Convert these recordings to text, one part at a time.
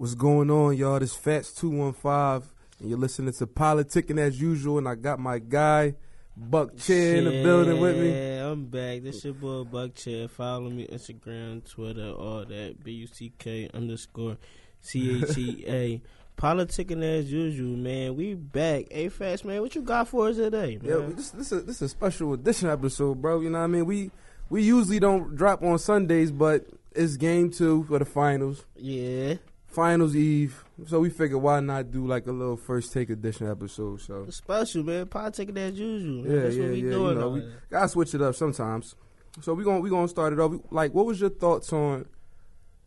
What's going on, y'all? This Fats two one five, and you're listening to Politicking as usual. And I got my guy Buck Chea in the building with me. Yeah, I'm back. This your boy Buck Chea. Follow me Instagram, Twitter, all that. B U C K underscore C H E A. Politicking as usual, man. We back. Hey, Fats, man, what you got for us today, man? Yeah, this this is this is a special edition episode, bro. You know what I mean? We we usually don't drop on Sundays, but it's game two for the finals. yeah. Finals Eve. So we figured why not do like a little first take edition episode. So It's special, man. Politicking as usual. Man. yeah, That's yeah, what we yeah. doing. You know, we gotta switch it up sometimes. So we gonna we gonna start it off. Like, what was your thoughts on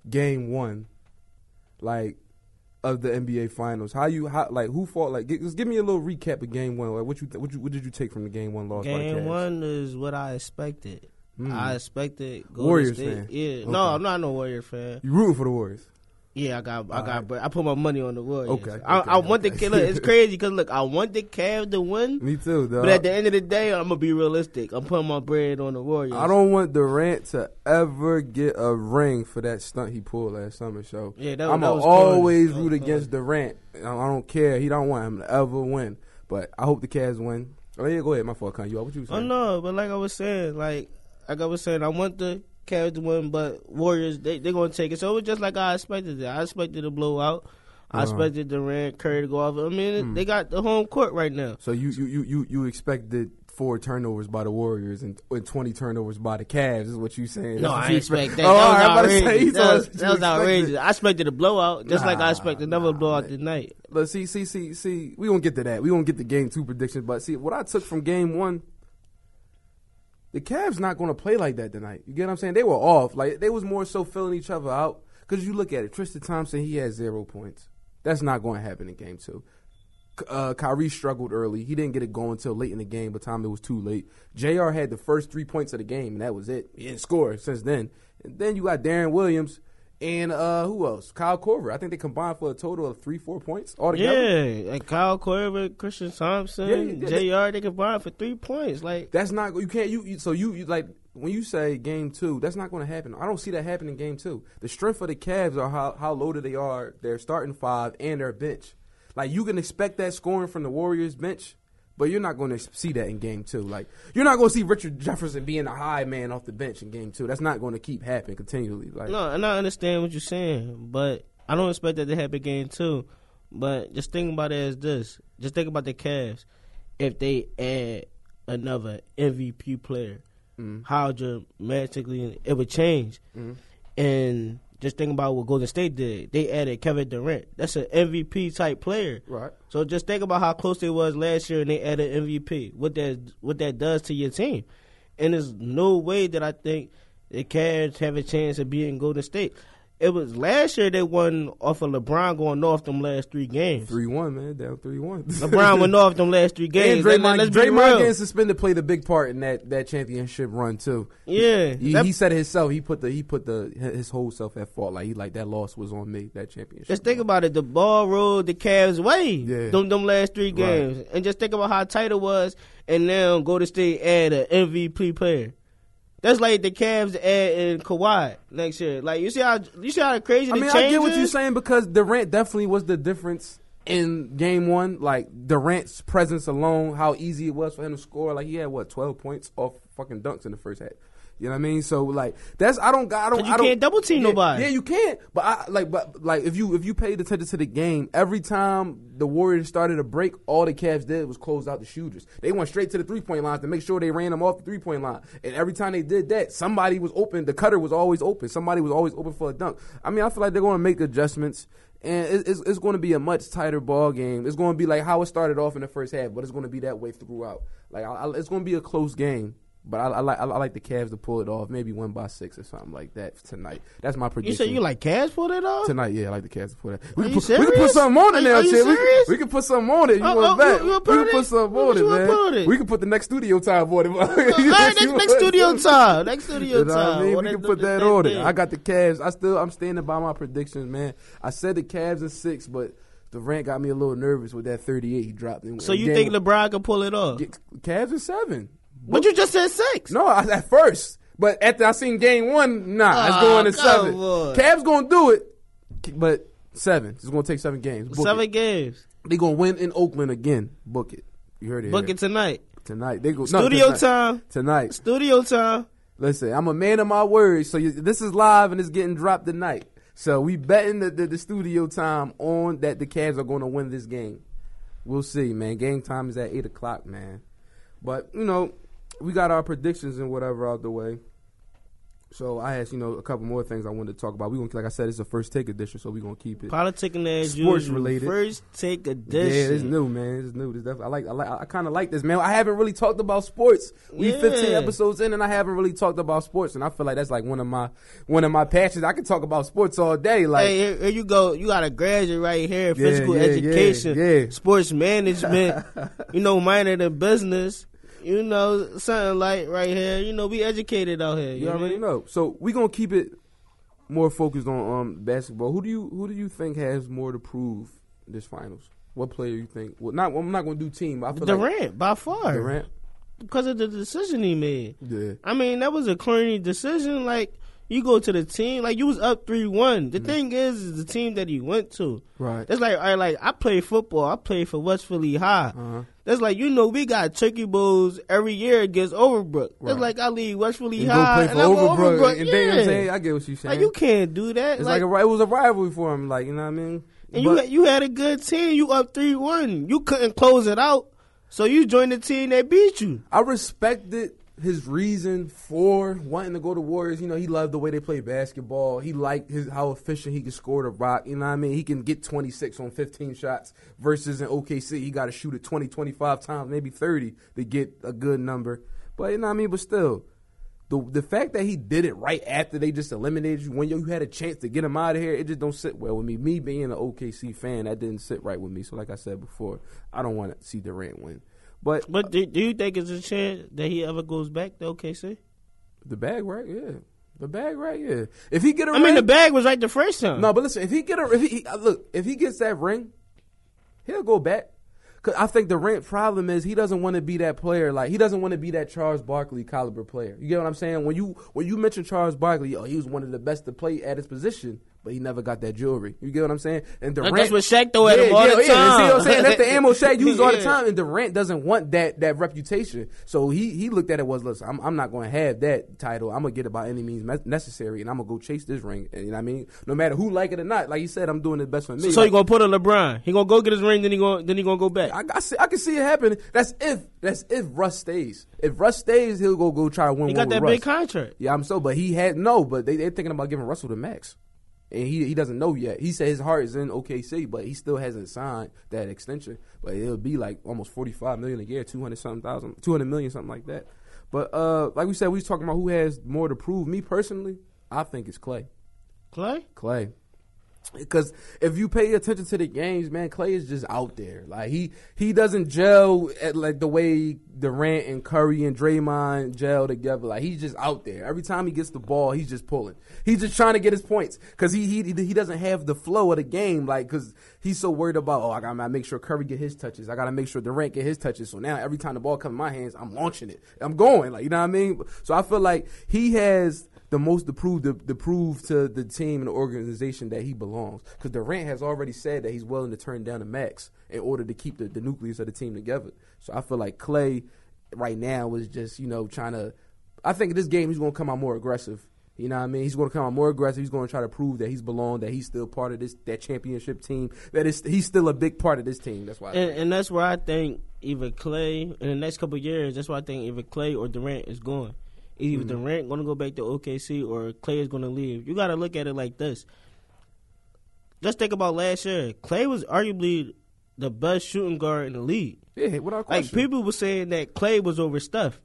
game one, like of the NBA Finals? How you how like who fought? Like, just give me a little recap of game one. Like, what you th- what you what did you take from the game one loss? Game one is what I expected. Mm. I expected Golden Warriors State. fan. Yeah, Okay. no, I'm not no Warrior fan. You rooting for the Warriors? Yeah, I got, I All got, right. but I put my money on the Warriors. Okay, I, okay, I want okay. the look. It's crazy because look, I want the Cavs to win, Me too, dog. but at the end of the day, I'm gonna be realistic. I'm putting my bread on the Warriors. I don't want Durant to ever get a ring for that stunt he pulled last summer. So Yeah, that, I'm that was always. Root against Durant. I I don't care. He don't want him to ever win. But I hope the Cavs win. Oh yeah, go ahead. My fault. You what you oh, saying? Oh no, but like I was saying, like like I was saying, I want the Cavs to win, but Warriors they they're gonna take it. So it was just like I expected it. I expected a blowout. I Uh-huh. expected Durant, Curry to go off. I mean, Hmm. they got the home court right now. So you you you you you expected four turnovers by the Warriors and, and twenty turnovers by the Cavs is what you saying? No, That's what I you expect that. Oh, that right, I'm about was to outrageous. That was, that was outrageous. I expected a blowout, just like I expected another nah, blowout man. tonight. But see, see, see, see, we gonna get to that. We gonna get the game two predictions. But see, what I took from game one, the Cavs not gonna play like that tonight. You get what I'm saying? They were off. Like they was more so filling each other out. Because you look at it, Tristan Thompson, he had zero points. That's not going to happen in game two. Uh, Kyrie struggled early. He didn't get it going until late in the game. The time it was too late, Jr. had the first three points of the game, and that was it. He didn't score since then. And then you got Deron Williams and uh, who else? Kyle Korver. I think they combined for a total of three, four points altogether. Yeah, and Kyle Korver, Tristan Thompson, Yeah, yeah, Jr. They combined for three points. Like That's not you can't you, you so you, you like when you say game two, that's not going to happen. I don't see that happening in game two. The strength of the Cavs are how how loaded they are. Their starting five and their bench. Like you can expect that scoring from the Warriors bench, but you're not going to see that in game two. Like you're not going to see Richard Jefferson being a high man off the bench in game two. That's not going to keep happening continually. Like no, and I understand what you're saying, but I don't expect that to happen game two. But just think about it as this: just think about the Cavs. If they add another MVP player, Mm. how dramatically it would change. Mhm. And just think about what Golden State did. They added Kevin Durant. That's an MVP type player. right. So just think about how close they was last year, and they added MVP. What that what that does to your team, and there's no way that I think the Cavs have a chance of beating Golden State. It was last year they won off of LeBron going off them last three games. Three one man down three one. LeBron went off them last three games. Let- Draymond, Draymond getting suspended played a big part in that, that championship run too. Yeah, He, he said it himself. He put the he put the his whole self at fault. Like he like that loss was on me. That championship. Just think about it. The ball rolled the Cavs' way. Yeah. Them, them last three games. And just think about how tight it was. And now Golden State add an MVP player. That's like the Cavs in Kawhi next year. Like you see how you see how crazy I mean, I get what you're saying because Durant definitely was the difference in game one. Like Durant's presence alone, how easy it was for him to score. Like he had what 12 points off fucking dunks in the first half. You know what I mean? So like that's I don't I don't you I don't can't double team yeah, nobody. Yeah, you can't. But I like but like if you if you paid attention to the game, every time the Warriors started a break, all the Cavs did was close out the shooters. They went straight to the three point line to make sure they ran them off the three point line. And every time they did that, somebody was open. The cutter was always open. Somebody was always open for a dunk. I mean, I feel like they're going to make adjustments. And it's, it's going to be a much tighter ball game. It's going to be like how it started off in the first half, but it's going to be that way throughout. Like I, I, it's going to be a close game. But I, I like I like the Cavs to pull it off, maybe win by six or something like that tonight. That's my prediction. You said you like Cavs pull it off? tonight? Yeah, I like the Cavs to pull that. We Are can put, we can put something on it now, are you We, we can put something on it. You Oh, want oh, you we put can put something on it, man. put it? We can put the next studio time on it. Right, next, next studio time. Next studio You know time. I mean? We can put that on it. I got the Cavs. I still I'm standing by my predictions, man. I said the Cavs in six, but Durant got me a little nervous with that 38 he dropped. In, So you think LeBron can pull it off? Get- Cavs in seven? But you just said six. No, I, at first, but after I seen game one, nah, it's going to seven. on. Cavs gonna do it, but Seven. It's gonna take seven games. Book Seven It. games. They gonna win in Oakland again. Book it. You heard it. Book here. it tonight. tonight. They go no, Studio tonight. time. Tonight. Studio time. Listen, I'm a man of my word. So you, this is live and it's getting dropped tonight. So we betting the, the, the studio time on that the Cavs are going to win this game. We'll see, man. Game time is at eight o'clock, man. But you know, we got our predictions and whatever out the way. So I asked, you know, a couple more things I wanted to talk about. We gonna, like I said, it's a first take edition, so we gonna keep it. Politicking as Sports usual. related. First take edition. Yeah, it's new, man. It's new. It's definitely, I like. I like. I kind of like this, man. I haven't really talked about sports. We Yeah. 15 episodes in, and I haven't really talked about sports, and I feel like that's like one of my one of my passions. I can talk about sports all day. Like, hey, here, here you go. You got a graduate right here, Yeah, physical yeah, education, yeah. sports management. you know, minor in business. You know, something like right here. You know, we educated out here. you You, already know. know. So we gonna keep it more focused on um basketball. Who do you who do you think has more to prove this finals? What player you think? Well, not. I'm not gonna do team. I feel Durant like by far Durant. because of the decision he made. Yeah. I mean, that was a corny decision. Like you go to the team, like you was up three one. The thing is, is the team that you went to. Right. That's like I like I play football. I play for West Philly High. Uh-huh. That's like you know we got turkey bowls every year against Overbrook. That's like I leave West Philly You High and I go Overbrook, Overbrook. and yeah. then you know I'm saying. I get what you're saying. like you can't do that. it's like, like, a, it was a rivalry for him. Like you know what I mean. and But- you had, you had a good team. You up three one. You couldn't close it out, so you joined the team that beat you. I respected his reason for wanting to go to Warriors. You know, he loved the way they play basketball. He liked his how efficient he could score the rock. You know what I mean? He can get 26 on 15 shots versus in OKC, he got to shoot it 20, 25 times, maybe 30 to get a good number. But you know what I mean? But still, the the fact that he did it right after they just eliminated you, when you had a chance to get him out of here, it just don't sit well with me. Me being an OKC fan, that didn't sit right with me. So, like I said before, I don't want to see Durant win. But But do, do you think it's a chance that he ever goes back to OKC? The bag, right? Yeah. The bag, right? Yeah. If he get a I ring, mean, the bag was right the first time. no, but listen, if he get a, if he uh, look, if he gets that ring, he'll go back. Cause I think the rent problem is he doesn't want to be that player. Like he doesn't want to be that Charles Barkley caliber player. You get what I'm saying? When you when you mention Charles Barkley, oh, he was one of the best to play at his position, but he never got that jewelry. You get what I'm saying? And Durant, that's what Shaq throw at him all yeah, the yeah, time. See what I'm saying? That's the ammo Shaq uses all the time. And Durant doesn't want that that reputation. So he he looked at it was, listen, I'm, I'm not going to have that title. I'm gonna get it by any means necessary, and I'm gonna go chase this ring. And, you know what I mean? No matter who like it or not, like you said, I'm doing the best for me. So Like, he gonna put a LeBron. He gonna go get his ring, then he gonna then he gonna go back. I, I, see, I can see it happening. That's if that's if Russ stays. If Russ stays, he'll go go try to win. He one got that big Russ. contract. Yeah, I'm so, but he had no. But they they're thinking about giving Russell the max, and he he doesn't know yet. He said his heart is in OKC, but he still hasn't signed that extension. But it'll be like almost 45 million a year, 200 something thousand, two hundred million something like that. But uh, like we said, we was talking about who has more to prove. Me personally, I think it's Clay. Clay. Clay. Because if you pay attention to the games, man, Clay is just out there. Like he he doesn't gel at like the way Durant and Curry and Draymond gel together. Like he's just out there. Every time he gets the ball, he's just pulling. He's just trying to get his points because he he he doesn't have the flow of the game. Like because he's so worried about oh I gotta make sure Curry get his touches. I gotta make sure Durant get his touches. So now every time the ball comes in my hands, I'm launching it. I'm going like you know what I mean. So I feel like he has the most to prove to, to prove to the team and the organization that he belongs. Because Durant has already said that he's willing to turn down the max in order to keep the, the nucleus of the team together. So I feel like Clay right now is just you know trying to. I think this game he's going to come out more aggressive. You know what I mean? He's going to come out more aggressive. He's going to try to prove that he's belong, that he's still part of this that championship team. That is he's still a big part of this team. That's why. And, and that's where I think either Clay in the next couple of years. That's why I think either Clay or Durant is going. Either Mm-hmm. Durant going to go back to OKC or Clay is going to leave. You got to look at it like this. Just think about last year. Clay was arguably the best shooting guard in the league. yeah, without question. Like people were saying that Clay was over Steph.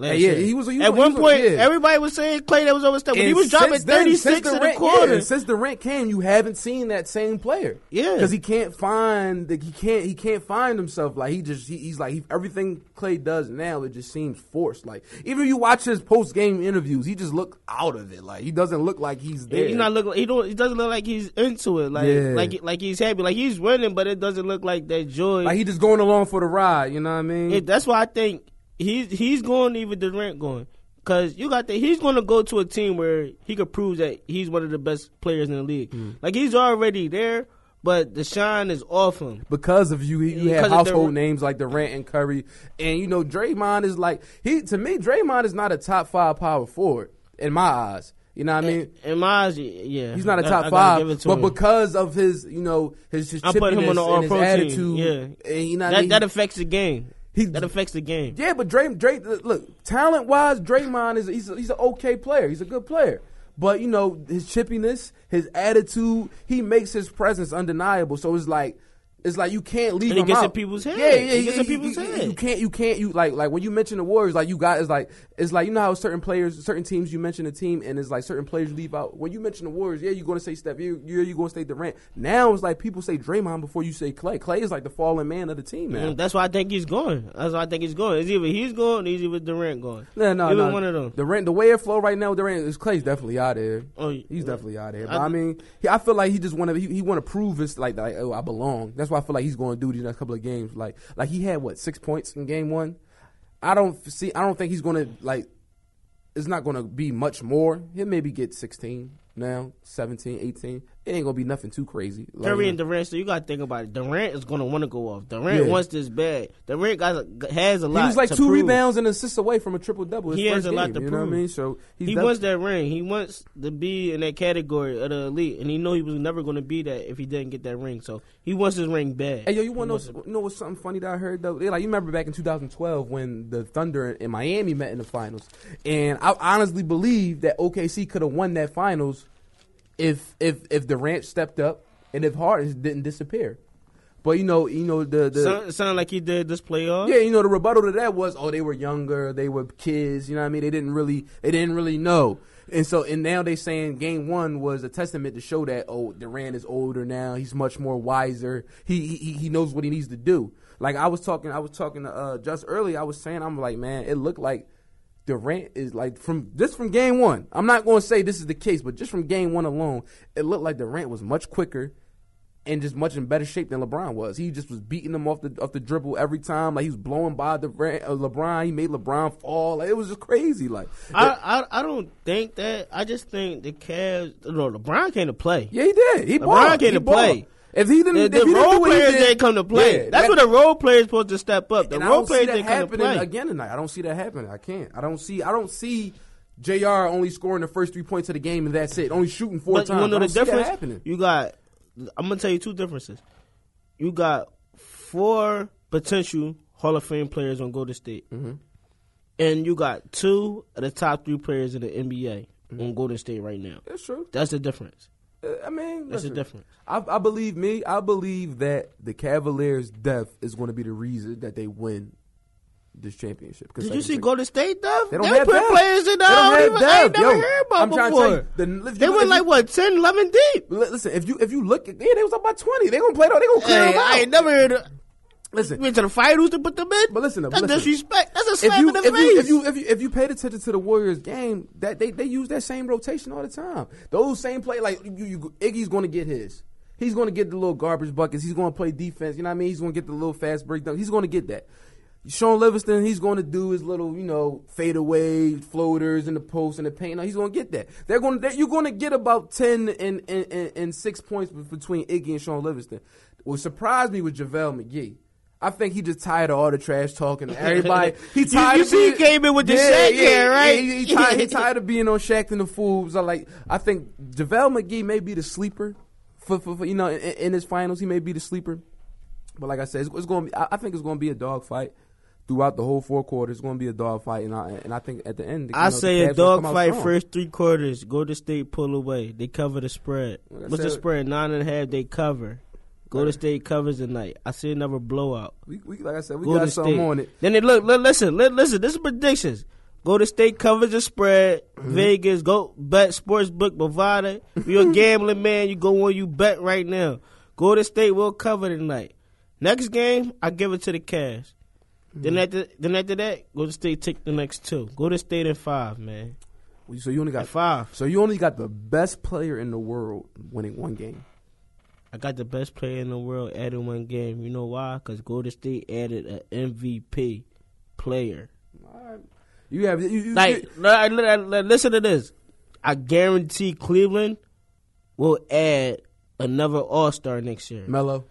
Last Yeah, year. he was- he was- At he one was- point, yeah. everybody was saying Clay that was over Steph. When he was dropping since then- thirty since in the Durant- quarter. Yeah, since Durant came, you haven't seen that same player. Yeah. because he can't find the, he can't he can't find himself. Like he just he, he's like he, everything Clay does now. It just seems forced. Like even if you watch his post game interviews, he just look out of it. Like he doesn't look like he's there. He's not look. He don't. He doesn't look like he's into it. Like Yeah. like like he's happy. Like he's winning, but it doesn't look like that joy. like he just going along for the ride. You know what I mean? It- that's why I think he's he's going. Even Durant going. Cause you got that he's going to go to a team where he could prove that he's one of the best players in the league. Mm. Like he's already there, but the shine is off him. because of you, you have Because household names like Durant and Curry, and you know Draymond is like he to me. Draymond is not a top five power forward in my eyes. You know what I mean? In my eyes, yeah, He's not a top I give five, but him. because of his, you know, his his I put him on the his all-pro team, attitude, yeah. and you know what I mean? that affects the game. He- that affects the game. Yeah, but Dray, Dray look, talent wise, Draymond is he's a, he's an okay player. He's a good player. But you know his chippiness, his attitude, he makes his presence undeniable. So it's like it's like you can't leave And he him gets out. in people's head. Yeah, yeah, He gets yeah, in people's you, you- head. You can't, you can't, you like like when you mention the Warriors, like you got it's like it's like you know how certain players, certain teams, you mention a team, and it's like certain players leave out. When you mention the Warriors, yeah, you're going to say Steph, you you're, you're going to say Durant. Now it's like people say Draymond before you say Clay. Clay is like the fallen man of the team now. Mm, That's why I think he's going. That's why I think he's going. It's either he's going, or it's either Durant going. No, no, either no. one of them. Durant, the way it flow right now, Durant is Clay's definitely out there. Oh, He's definitely out there. But I- I, mean, he, I feel like he just want to he, he want to prove it's like, like oh I belong. That's why I feel like he's going to do these next couple of games. Like like he had what six points in game one. I don't see. I don't think he's going to like. It's not going to be much more. He'll maybe get sixteen now, 17, 18. It ain't to be nothing too crazy. Like, Curry and Durant. So you got to think about it. Durant is to want to go off. Durant Yeah. wants this bad. Durant got has a he lot. was like two prove. rebounds and assists away from a triple double. He has a lot game, to You know what I prove. mean? So He wants that ring. He wants to be in that category of the elite, and he know he was never to be that if he didn't get that ring. So he wants his ring bad. Hey yo, you want to know, know what's something funny that I heard though? Like you remember back in 2012 when the Thunder in Miami met in the finals, and I honestly believe that OKC could have won that finals if if if Durant stepped up and if Harden didn't disappear. But you know, you know the the Sound, sound like he did this playoff. yeah, you know the rebuttal to that was oh they were younger, they were kids, you know what I mean? They didn't really they didn't really know. And so and now they saying game 1 was a testament to show that oh Durant is older now, he's much more wiser. He he he knows what he needs to do. Like I was talking I was talking to uh just earlier I was saying I'm like man, it looked like Durant is like from just from game 1. I'm not going to say this is the case, but just from game 1 alone, it looked like Durant was much quicker and just much in better shape than LeBron was. He just was beating him off the off the dribble every time. Like he was blowing by the uh, LeBron. He made LeBron fall. Like, it was just crazy. Like I, I I don't think that. I just think the Cavs. No, LeBron came to play. yeah, he did. He LeBron balled. came He to balled. play. If he didn't, The, if the he didn't do role players did- didn't come to play. Yeah, That's that- what the role players supposed to step up. The and role players didn't come to play. again tonight. I don't see that happening. I can't. I don't see. I don't see. Jr. only scoring the first three points of the game and that's it. Only shooting four But you times. I know don't the see that difference? happening. You got. I'm gonna tell you two differences. You got four potential Hall of Fame players on Golden State, Mm-hmm. and you got two of the top three players in the NBA Mm-hmm. on Golden State right now. That's true. That's the difference. Uh, I mean, That's listen, difference. I, I believe me. I believe that the Cavaliers' death is going to be the reason that they win this championship. Did like you see said, Golden State depth? They don't have put depth. players in They there. I don't even, I ain't depth, never yo. heard about I'm before. you, the- they went like what 10, 11 deep. Listen, if you if you look, at, yeah, they was up by twenty. They gonna play. They gonna clear Hey, them out. I ain't never heard. Of, listen, went to the finals to put them in. but listen, That's listen. disrespect. That's a if slap you in the if face. you, if you if you if you paid attention to the Warriors game, that they they use that same rotation all the time. Those same play like you, you Iggy's going to get his. He's going to get the little garbage buckets. He's going to play defense. You know what I mean? He's going to get the little fast break dunk. He's going to get that. Shaun Livingston, he's going to do his little, you know, fadeaway floaters in the post and the paint. No, he's going to get that. They're going. to You're going to get about ten and, and, and, and six points between Iggy and Shaun Livingston. What surprised me was JaVale McGee. I think he just tired of all the trash talking. Everybody, he tired. you of see he being- came in with the Shaq hair, right? Yeah, he, he tired, he tired of being on Shaq and the Fools. I like. I think JaVale McGee may be the sleeper for, for, for you know in, in his finals. He may be the sleeper. But like I said, it's, it's going be. I, I think it's going to be a dog fight throughout the whole four quarters. It's going to be a dog fight, and I and I think at the end, you I know, say a dog fight first three quarters. Golden State pull away. They cover the spread. Like What's the spread? Nine and a half. They cover. Golden State covers tonight. I see another blowout. We, we, like I said, we Go got something state. on it. Then they look. look listen. Li- listen. This is predictions. Golden State covers the spread. Mm-hmm. Vegas. Go bet sportsbook Bovada. If you're a gambling man, you go on. You bet right now. Golden State. We'll cover tonight. Next game, I give it to the Cavs. Then Mm-hmm. after, then after that, Golden State. Take the next two. Golden State in five, man. So you only got At five. So you only got the best player in the world winning one game. I got the best player in the world added one game. You know why? Because Golden State added an MVP player. Right. You have you, you, Like, listen to this. I guarantee Cleveland will add another All Star next year. Melo,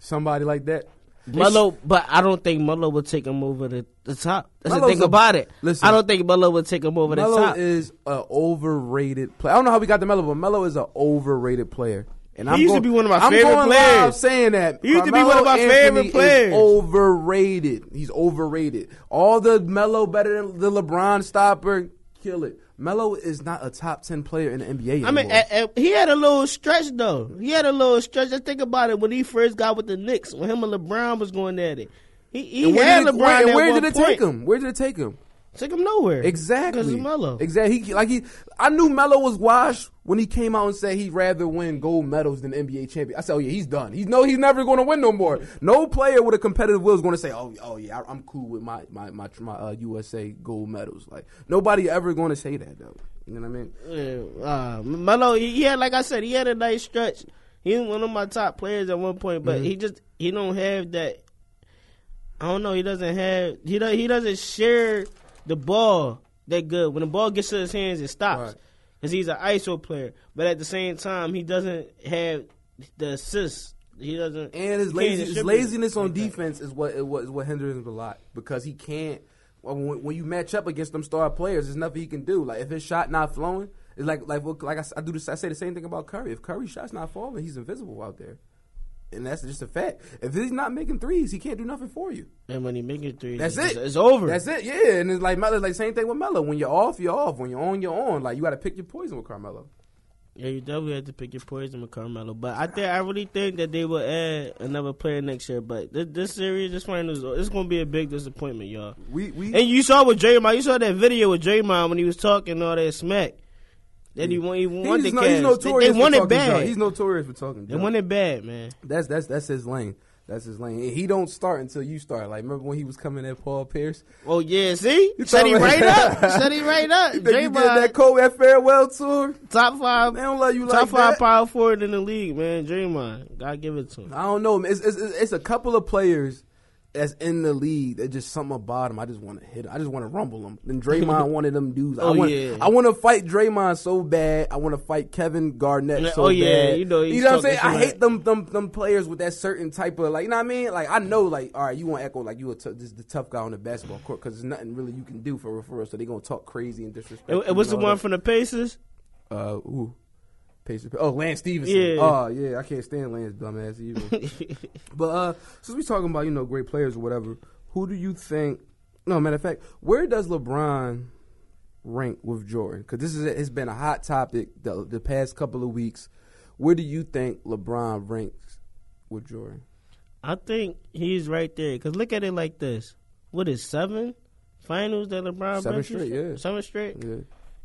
somebody like that. Melo, but I don't think Melo will take him over the, the top. That's the Melo's thing a- about it. listen. I don't think Melo will take him over the Melo top. is an overrated player. I don't know how we got the Melo, but Melo is an overrated player. And He I'm used to be one of my I'm favorite going players. Live saying that He used to be one of my Anthony favorite players. overrated. He's overrated. All the Melo better than the LeBron stopper. Kill it. Melo is not a top ten player in the NBA. Anymore. I mean, a- a- eh, eh, he had a little stretch though. He had a little stretch. Just think about it when he first got with the Knicks, when him and LeBron was going at it. He, he And had did LeBron where, where did it point. take him? Where did it take him? Took him nowhere. Exactly. Because of Melo. Exactly. He, like he, I knew Melo was washed when he came out and said he'd rather win gold medals than NBA champion. I said, oh yeah, he's done. He's no, he's never going to win no more. No player with a competitive will is going to say, oh, oh yeah, I- I'm cool with my my my, my uh, USA gold medals. Like nobody ever going to say that though. You know what I mean? Yeah, uh, Melo, had, like I said, he had a nice stretch. He was one of my top players at one point, but Mm-hmm. he just he don't have that. I don't know. He doesn't have he does he doesn't share the ball that good. When the ball gets to his hands, it stops Right. because he's an ISO player. But at the same time, he doesn't have the assists. He doesn't And his lazy, his laziness on defense is what is what is what hinders him a lot because he can't. When, when you match up against them star players, there's nothing he can do. Like if his shot not flowing, it's like like like I, I do this. I say the same thing about Curry. If Curry's shot's not falling, he's invisible out there, and that's just a fact. If he's not making threes, he can't do nothing for you. And when he making threes, That's it's, it. It's over. That's it. Yeah, and it's like Melo. Like same thing with Melo. When you're off, you're off. When you're on, you're on. Like you got to pick your poison with Carmelo. Yeah, you definitely have to pick your poison with Carmelo. But I think I really think that they will add another player next year. But this, this series, this finals, it's going to be a big disappointment, y'all. We we And you saw with Draymond, you saw that video with Draymond when he was talking all that smack. That he won, he won he's, the no, he's Cavs. notorious. They, they won it talking junk. bad. He's notorious for talking. They junk. won it bad, man. That's that's that's his lane. That's his lane. And he don't start until you start. Like remember when he was coming at Paul Pierce? Oh yeah, see, You set he talking- right up, set him right up. You think you did that that farewell tour? top five, They don't love you top like five that. power forward in the league, man. Draymond, gotta give it to him. I don't know. It's, it's, it's it's a couple of players that's in the league that just something about him. I just want to hit. Him. I just want to rumble him. And Draymond one of them dudes. I Oh, want, yeah. I want to fight Draymond so bad. I want to fight Kevin Garnett so oh, yeah, bad. you know, he's you know what I'm saying. I shit hate them them them players with that certain type of like. You know what I mean? Like I know like all right, you want to echo like you a t- this the tough guy on the basketball court because there's nothing really you can do for real, for real. So they gonna talk crazy and disrespect. And, you and what's the one that. from the Pacers? Uh, ooh. Oh, Lance Stephenson. Yeah. Oh, yeah. I can't stand Lance dumbass either. but uh, since we talking about you know great players or whatever, who do you think? No, matter of fact, where does LeBron rank with Jordan? Because this is it's been a hot topic the, the past couple of weeks. Where do you think LeBron ranks with Jordan? I think he's right there. Because look at it like this: what is seven finals that LeBron Seven straight, yeah. seven straight. Yeah.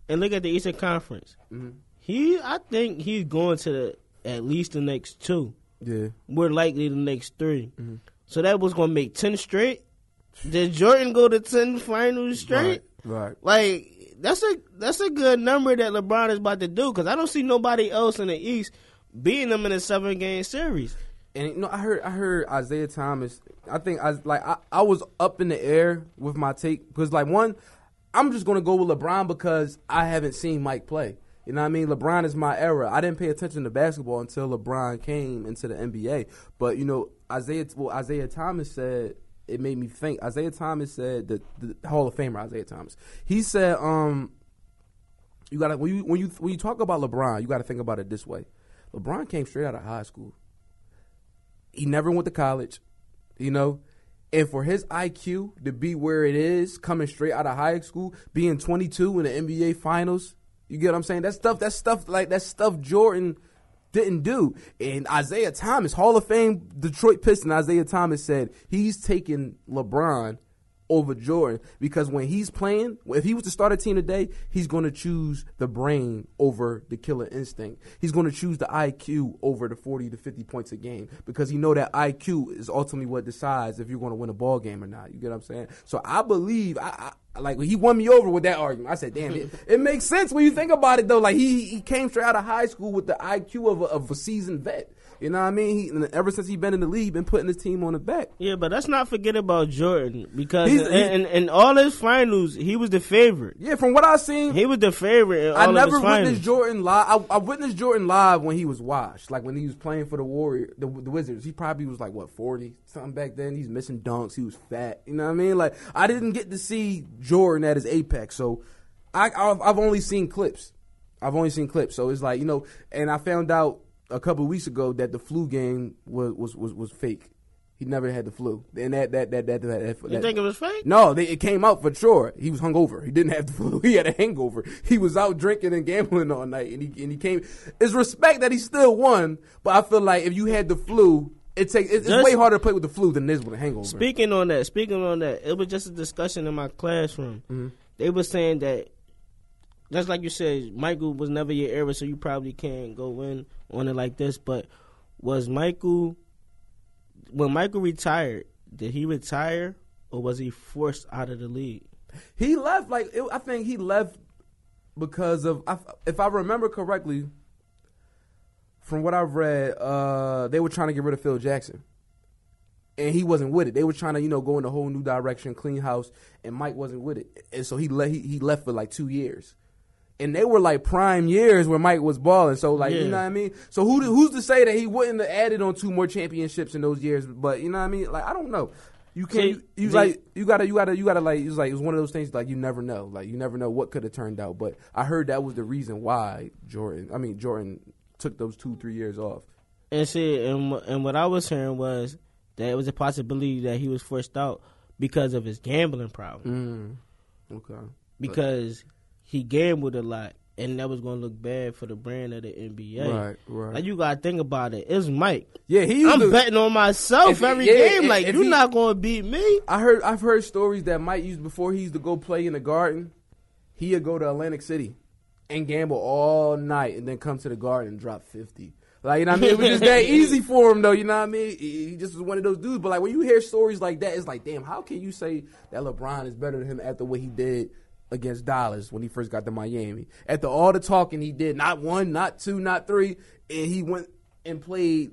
And look at the Eastern Conference. Mhm. He, I think he's going to the at least the next two. Yeah. More likely the next 3 Mhm. So that was going to make ten straight. Did Jordan go to ten finals straight? Right. Right. Like that's a that's a good number that LeBron is about to do because I don't see nobody else in the East beating them in a seven game series. And you know, I heard I heard Isaiah Thomas. I think I like I, I was up in the air with my take because like one, I'm just gonna go with LeBron because I haven't seen Mike play. You know what I mean? LeBron is my era. I didn't pay attention to basketball until LeBron came into the NBA. But you know, Isaiah well Isaiah Thomas said it made me think. Isaiah Thomas said the, Hall of Famer Isaiah Thomas. He said, um, you gotta when you when you when you talk about LeBron, you gotta think about it this way. LeBron came straight out of high school. He never went to college, you know. And for his IQ to be where it is, coming straight out of high school, being 22 in the NBA Finals, you get what I'm saying? That stuff, that stuff, like that stuff Jordan didn't do. And Isaiah Thomas, Hall of Fame Detroit Piston, Isaiah Thomas said he's taking LeBron over Jordan because when he's playing, if he was to start a team today, he's going to choose the brain over the killer instinct. He's going to choose the IQ over the 40 to 50 points a game because he know that IQ is ultimately what decides if you're going to win a ball game or not. You get what I'm saying? So I believe I, like he won me over with that argument. I said, damn, it, it makes sense when you think about it though. Like he he came straight out of high school with the IQ of a, of a seasoned vet. You know what I mean? He, and ever since he been in the league, been putting his team on the back. Yeah, but let's not forget about Jordan because He's- in, in, in all his finals, he was the favorite. Yeah, from what I seen, He was the favorite I never his finals. witnessed Jordan live. I, I witnessed Jordan live when he was washed, like when he was playing for the Warrior, the, the Wizards. He probably was like what forty something back then. He's missing dunks. He was fat. You know what I mean? Like I didn't get to see Jordan at his apex, so I I've, I've only seen clips. I've only seen clips, so it's like you know. And I found out a couple of weeks ago that the flu game was was was, was fake. He never had the flu, and that that that that that. that, You that think it was fake? no, they, it came out for sure. He was hungover. He didn't have the flu. He had a hangover. He was out drinking and gambling all night, and he and he came. It's respect that he still won, but I feel like if you had the flu, it take it's, it's Just- way harder to play with the flu than it is with a hangover. Speaking on that, speaking on that, it was just a discussion in my classroom. Mm-hmm. They were saying that, just like you said, Michael was never your era, so you probably can't go in on it like this. But was Michael, when Michael retired, did he retire or was he forced out of the league? He left like it, I think he left because of if I remember correctly. From what I've read, uh, they were trying to get rid of Phil Jackson, and he wasn't with it. They were trying to you know go in a whole new direction, clean house, and Mike wasn't with it, and so he le- he, he left for like two years. And they were like prime years where Mike was balling. So like you know what I mean. So who who's to say that he wouldn't have added on two more championships in those years? But you know what I mean. Like I don't know. You can't. You, you see- like you gotta you gotta you gotta like it's like it's one of those things like you never know. Like you never know what could have turned out. But I heard that was the reason why Jordan. I mean Jordan took those two three years off. And see, and and what I was hearing was that it was a possibility that he was forced out because of his gambling problem. Mm. Okay. because he gambled a lot, and that was going to look bad for the brand of the NBA. Right. Right. Like you got to think about it. It's Mike. yeah. He. Used I'm to, betting on myself If every yeah, game. if- Like if you're he- not going to beat me. I heard I've heard stories that Mike used before he used to go play in the garden. He'd go to Atlantic City and gamble all night and then come to the garden and drop fifty. Like you know what I mean? It was just that easy for him though, you know what I mean? He he just was one of those dudes. But like when you hear stories like that, it's like, damn, how can you say that LeBron is better than him after what he did against Dallas when he first got to Miami? After all the talking he did, not one, not two, not three, and he went and played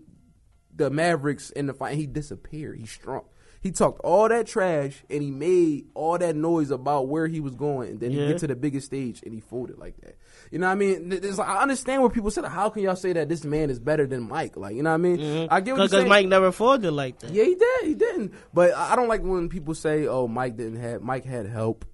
the Mavericks in the fight. He disappeared. He shrunk. He talked all that trash and he made all that noise about where he was going, and then he Yeah. get to the biggest stage and he folded like that. You know what I mean? It's like, I understand where people said, "How can y'all say that this man is better than Mike?" Like, you know what I mean? Mm-hmm. I get what you're Because. Mike never folded like that. Yeah, he did. He didn't. But I don't like when people say, "Oh, Mike didn't have Mike had help."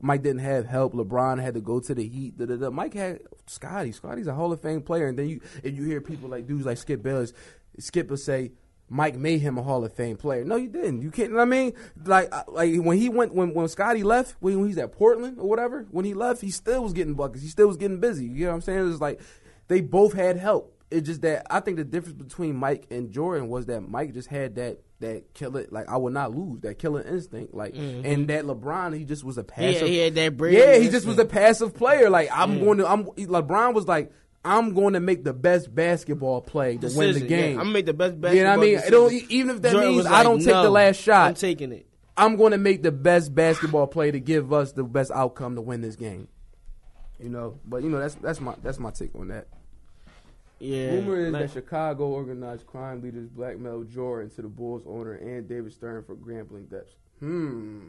Mike didn't have help. LeBron had to go to the Heat. Da, da, da. Mike had Scottie. Scottie's a Hall of Fame player. And then you, if you hear people like dudes like Skip Bayless, Skip will say Mike made him a Hall of Fame player. No, you didn't. You can't. You know I mean, like, uh, like when he went when when Scottie left, when he's at Portland or whatever, when he left, he still was getting buckets. He still was getting busy. You know what I'm saying? It's like they both had help. It's just that I think the difference between Mike and Jordan was that Mike just had that that killer like I will not lose that killer instinct like and that LeBron he just was a Mm-hmm. Passive he had that brain. yeah he just was a passive player like I'm going to I'm LeBron was like I'm going to make the best basketball play to win the game Yeah, I'm gonna make the best you basketball. know what I mean even if that Jordan means was I don't take the last shot I'm taking it. I'm going to make the best basketball play to give us the best outcome to win this game you know but you know that's that's my that's my take on that Yeah. Rumor is like- that Chicago organized crime leaders blackmailed Jordan to the Bulls owner and David Stern for gambling debts. Hmm.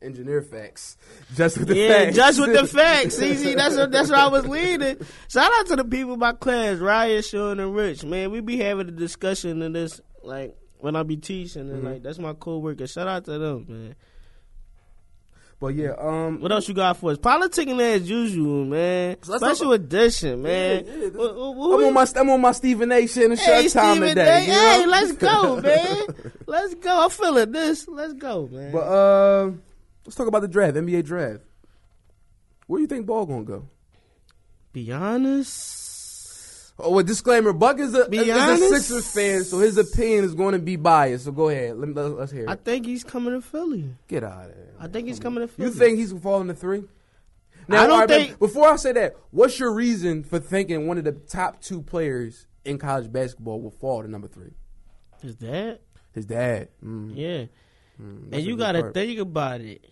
Engineer facts. Just with the yeah, facts. just with the facts. See, see, that's what, that's where I was leading. Shout out to the people in my class, Ryan, Sean, and Rich. Man, we be having a discussion in this, like when I be teaching, and Mm-hmm. like that's my co-worker. Shout out to them, man. But yeah, um, What else you got for us? Politicking as usual, man. So Special edition, man. Yeah, yeah, What- what- I'm we- on my I'm on my Stephen A. Shannon Hey, shut time Stephen today. Day. you Hey, know? let's go, man. let's go. I'm feeling this. Let's go, man. But uh, let's talk about the draft, NBA draft. Where do you think Ball gonna go? be honest. Oh, a disclaimer: Buck is a, is a? Sixers fan, so his opinion is going to be biased. So go ahead, let me, let, us hear it. I think he's coming to Philly. Get out of there. I think he's coming to Philly. You think he's gonna fall into three? I don't right, think- Before I say that, what's your reason for thinking one of the top two players in college basketball will fall to number three? His dad? His dad. Mm, Yeah. mm, and you got to think about it.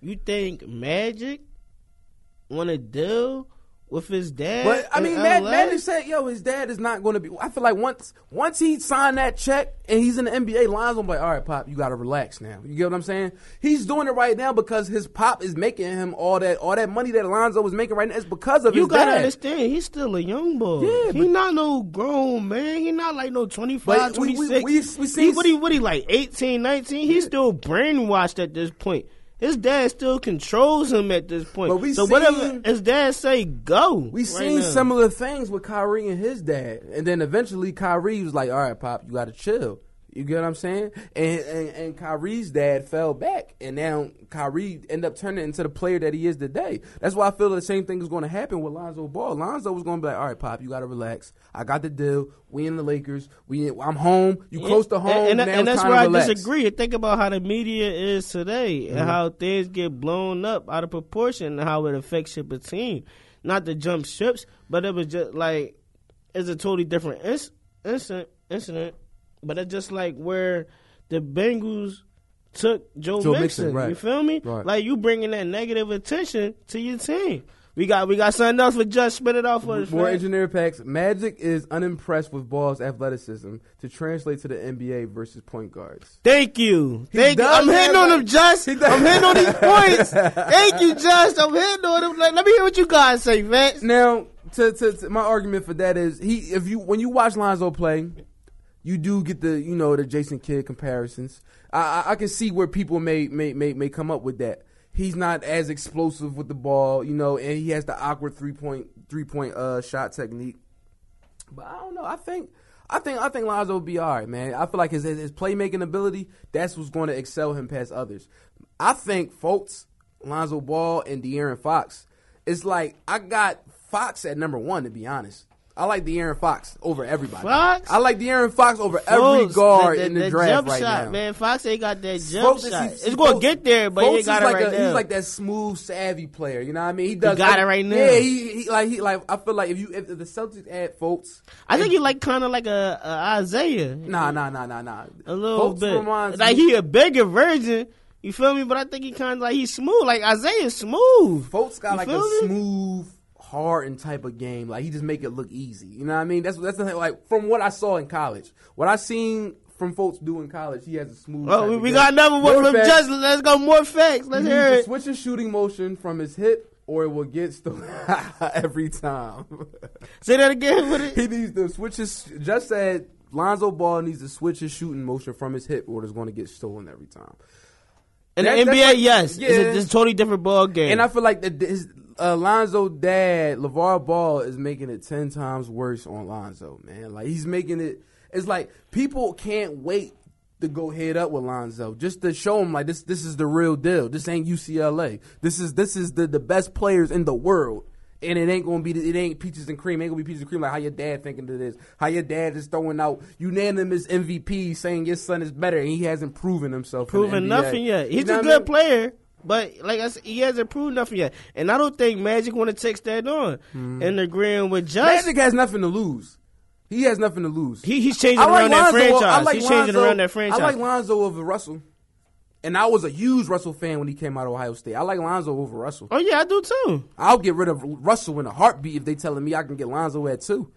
you think Magic want to deal with his dad? But I mean, Mad? Magic said, "Yo, his dad is not going to be." I feel like once once he signed that check and he's in the NBA, Lonzo be like, "All right, Pop, you got to relax now." You get what I'm saying? He's doing it right now because his pop is making him all that all that money that Alonzo was making right now is because of You gotta dad. understand, he's still a young boy. Yeah, he not no grown man. He not like no 25, But we- we- 26. we- we he, what he what he like 18, 19? He's still brainwashed at this point. His dad still controls him at this point. But we so seen- whatever his dad say, go. We right seen now. similar things with Kyrie and his dad, and then eventually Kyrie was like, "All right, Pop, you got to chill." You get what I'm saying? And, and and Kyrie's dad fell back, and now Kyrie ended up turning into the player that he is today. That's why I feel the same thing is going to happen with Lonzo Ball. Lonzo was going to be like, "All right, Pop, you got to relax. I got the deal. We in the Lakers. We I'm home. You close to home. And, and, and that's where I relax." disagree. Think about how the media is today and mm-hmm. how things get blown up out of proportion and how it affects your team. Not to jump ships, but it was just like it's a totally different inc- incident. Incident, but it's just like where the Bengals took Joe, Joe Mixon. Mixon, right. You feel me? Right. Like you bringing that negative attention to your team. We got we got something else for just spit it off for us. More engineer packs. Magic is unimpressed with Ball's athleticism to translate to the NBA versus point guards. Thank you. He Thank you. I'm hitting on him, Just. I'm hitting on these points. Thank you, Just. I'm hitting on them. Like, let me hear what you guys say, Vance. Now, to, to, to- my argument for that is he if you when you watch Lonzo play, you do get the you know the Jason Kidd comparisons. I, I, I can see where people may, may may may come up with that. He's not as explosive with the ball, you know, and he has the awkward three point three point uh, shot technique. But I don't know. I think I think I think Lonzo will be all right, man. I feel like his his, playmaking ability that's what's going to excel him past others. I think Fox, Lonzo Ball and De'Aaron Fox. It's like I got Fox at number one to be honest. I like De'Aaron Fox over everybody. Fox? I like De'Aaron Fox over every guard the- in the, the draft jump right shot, now. man. Fox ain't got that jump is- shot. he- it's gonna get there, but he ain't got it like right a, now. He's like that smooth, savvy player. You know what I mean? He does. got it right now. Yeah, he, he like he like. I feel like if you if the Celtics add Fox, I think he like kind of like a, a Isaiah, nah, nah, nah, nah, nah. a little bit. Like he a bigger version. You feel me? But I think he kind of like he's smooth. Like Isaiah's smooth. Fox got You like a me? smooth, hardened type of game. Like he just make it look easy. You know what I mean? That's that's the thing, like from what I saw in college. What I seen from Fox do in college, he has a smooth. Oh, we, of we game. got another one More from facts. Just. Let's go more facts. Let's He hear it. switch his shooting motion from his hip, or it will get stolen every time. Say that again with it. he needs to switch his. Just said Lonzo Ball needs to switch his shooting motion from his hip, or it's going to get stolen every time. In That- the NBA, like- yes, yeah. it's a, it's a totally different ball game. And I feel like that his uh, Lonzo dad, LeVar Ball, is making it ten times worse on Lonzo, man. Like he's making it. It's like people can't wait to go head up with Lonzo just to show him like this. This is the real deal. This ain't UCLA. This is this is the the best players in the world. And it ain't gonna be it ain't peaches and cream. It ain't gonna be peaches and cream like how your dad thinking of this. How your dad is throwing out unanimous MVP saying your son is better and he hasn't proven himself. proven nothing yet. He's You know a what I good mean? player, but like I said, he hasn't proved nothing yet. And I don't think Magic want to take that on. Hmm. And agreeing with Just. Magic has nothing to lose. He has nothing to lose. he, he's changing I like around that Lonzo. franchise. I like he's changing around that franchise. I like Lonzo over Russell. And I was a huge Russell fan when he came out of Ohio State. I like Lonzo over Russell. oh yeah, I do too. I'll get rid of Russell in a heartbeat if they telling me I can get Lonzo at two.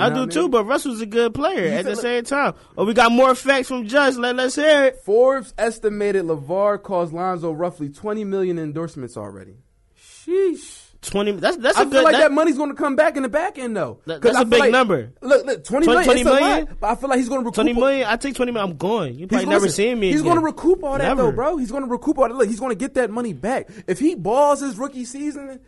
You I do what too, mean? but Russell's a good player You at the same time. Oh, we got more facts from Just. Let let's hear it. Forbes estimated LeVar caused Lonzo roughly 20 million endorsements already. Sheesh. Twenty. That's that's a I good. I feel like that- that, money's going to come back in the back end though. That- 'Cause that's I a big like- number. Look, look, 20 20 million, it's a 20 lot, million? but I feel like he's going to recoup. Twenty million. I take twenty million. I'm going. You He's probably never seen me. He's going to recoup all that Never. though, bro. He's going to recoup all that. Look, he's going to get that money back. If he balls his rookie season,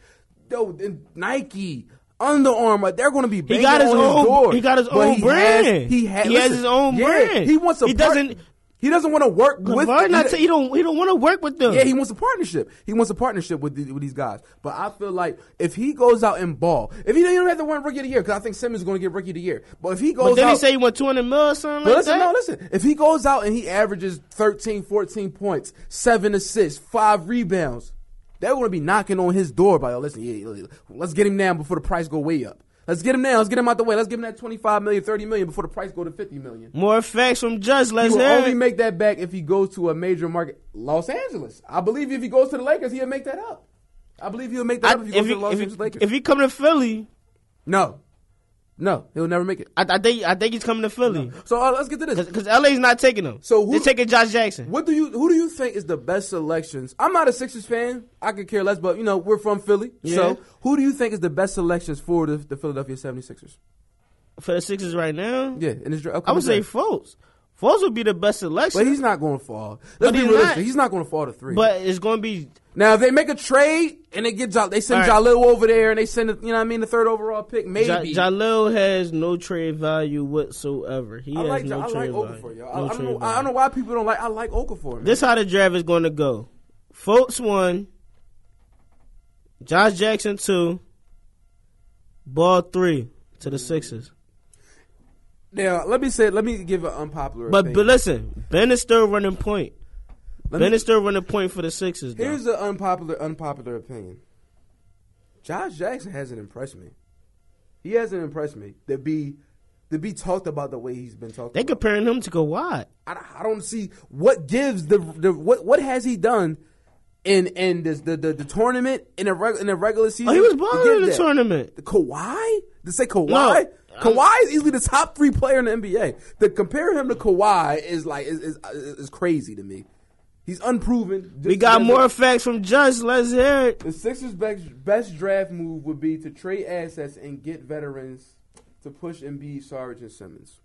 yo, then Nike, Under Armour, they're going to be He banging got his on own. his. He got his own he brand. Has, he has, he has his own yeah, brand. He wants a. He part- doesn't. He doesn't want to work with. LeVar not. he- He don't. He don't want to work with them. yeah, he wants a partnership. He wants a partnership with the, with these guys. But I feel like if he goes out and ball, if he, he don't have to win rookie of the year because I think Simmons is going to get rookie of the year. But if he goes But then out, he say he won two hundred mil or something but like listen, that. no, listen. If he goes out and he averages 13, 14 points, seven assists, five rebounds, they're going to be knocking on his door by, oh, listen, yeah, let's get him now before the price go way up. Let's get him now. Let's get him out the way. Let's give him that 25 million, 30 million before the price go to 50 million. More facts from Just. He Let's he will only it. make that back if he goes to a major market, Los Angeles. I believe if he goes to the Lakers, he'll make that up. I believe he'll make that I- up if he goes if, to he, the Los Angeles Lakers. if he come to Philly, no, no, he'll never make it. I, I think I think he's coming to Philly So uh, let's get to this. because LA's not taking him. So who- they're taking Josh Jackson. What do you who do you think is the best selections? I'm not a Sixers fan. I could care less, but you know, we're from Philly. Yeah. So who do you think is the best selections for the, the Philadelphia 76ers? for the Sixers right now? Yeah, this draft. I would say Fultz. Fultz would be the best selection. But he's not going to fall. Let's But be he's realistic. not. He's not going to fall to three. but it's going to be now, if they make a trade and they get they send All right. Jahlil over there and they send you know what I mean the third overall pick, maybe. Ja- Jahlil has no trade value whatsoever. He I has like no I trade like value. Okafor, yo. No I, I, don't know, I don't know why people don't like. I like Okafor. Man. This how the draft is going to go. Fultz one, Josh Jackson two, Ball three to the mm-hmm. Sixers. Now, let me say, let me give an unpopular. But opinion. but listen, Ben is still running point. Let Ben me- is still running point for the Sixers. Though. Here's an unpopular unpopular opinion. Josh Jackson hasn't impressed me. He hasn't impressed me to be to be talked about the way he's been talked. They about. comparing him to Kawhi. I, I don't see what gives the the what what has he done in in this, the, the the tournament in a reg, in a regular season. Oh, he was balling in the that? tournament. The Kawhi? To say Kawhi? No, Kawhi is easily the top three player in the NBA. To compare him to Kawhi is like is is, is crazy to me. He's unproven. We got more facts from Just. Let's hear it. The Sixers' best, best draft move would be to trade assets and get veterans to push Embiid, Sarge, and Simmons.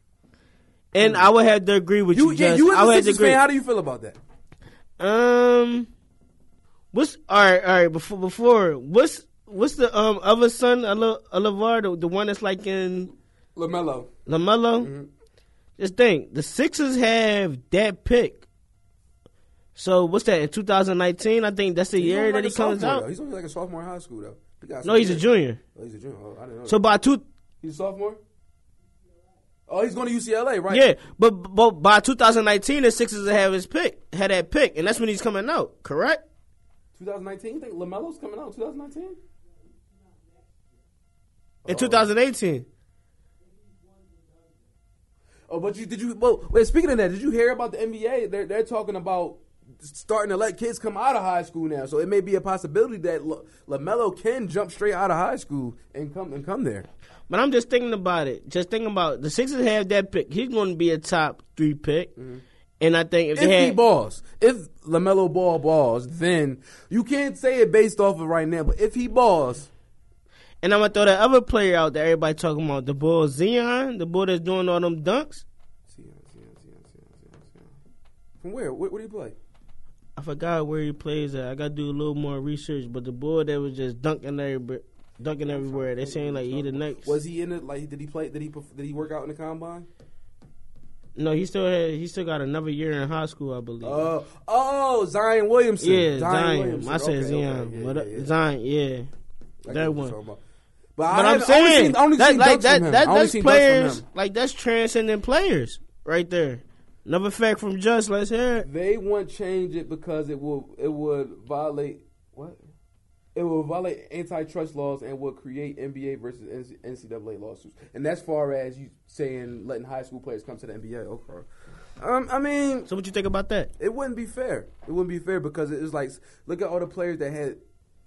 And I would have to agree with you, You, yeah, you I as would a have to Sixers agree. fan, how do you feel about that? Um, what's all right? All right. Before before what's what's the um other son Alavar the, the one that's like in Lamelo. Lamelo? Mm-hmm. Just think the Sixers have that pick. So what's that in 2019? I think that's the He's year only that like he comes out. though. He's only like a sophomore in high school though. He No, he's a junior. Oh, he's a junior. Oh, I didn't know. So that. by two, he's a sophomore. Oh, he's going to UCLA, right? yeah, but but by 2019 the Sixers will have his pick, had that pick, and that's when he's coming out. Correct? 2019. You think Lamelo's coming out? 2019. In Oh. 2018. Oh, but you did you? Well, wait. Speaking of that, did you hear about the NBA? They're they're talking about starting to let kids come out of high school now. So it may be a possibility that L- Lamelo can jump straight out of high school and come and come there. But I'm just thinking about it. Just thinking about the Sixers have that pick. He's going to be a top three pick, mm-hmm. and I think if, If they he balls, if Lamelo ball balls, then you can't say it based off of right now. But if he balls, and I'm gonna throw that other player out that everybody talking about, the boy Zion, the boy that's doing all them dunks. From where? Where, where do you play? I forgot where he plays at. I got to do a little more research. But the boy that was just dunking everywhere, dunking everywhere. They saying like he the next. Was he in it? Like, did he play? Did he? Did he work out in the combine? no, he still had. He still got another year in high school, I believe. Oh, oh, Zion Williamson. yeah, Zion. Williamson. I said Okay, Zion. okay, yeah, but, yeah, uh, yeah. Zion, yeah. I that one. But, But I'm I only saying seen, only that, like that, that that's seen dunks from players like that's transcending players right there. Another fact from Just. Let's hear it. They want change it because it will it would violate what? It will violate antitrust laws and will create NBA versus NCAA lawsuits. And that's far as you saying letting high school players come to the NBA. Okay. Um, I mean, So what you think about that? it wouldn't be fair. It wouldn't be fair because it's like look at all the players that had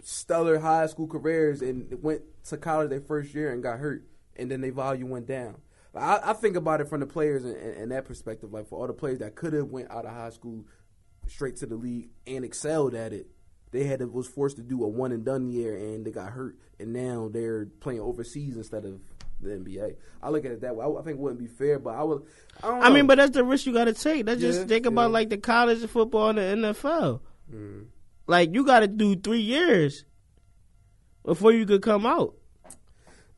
stellar high school careers and went to college their first year and got hurt, and then their value went down. I, I think about it from the players and, and, and that perspective. Like for all the players that could have went out of high school straight to the league and excelled at it, they had to, was forced to do a one and done year and they got hurt, and now they're playing overseas instead of the NBA. I look at it that way. I, I think it wouldn't be fair, but I would. I, don't I mean, but that's the risk you got to take. That's just Yeah, think about yeah. like the college football and the NFL. Mm. Like you got to do three years before you could come out.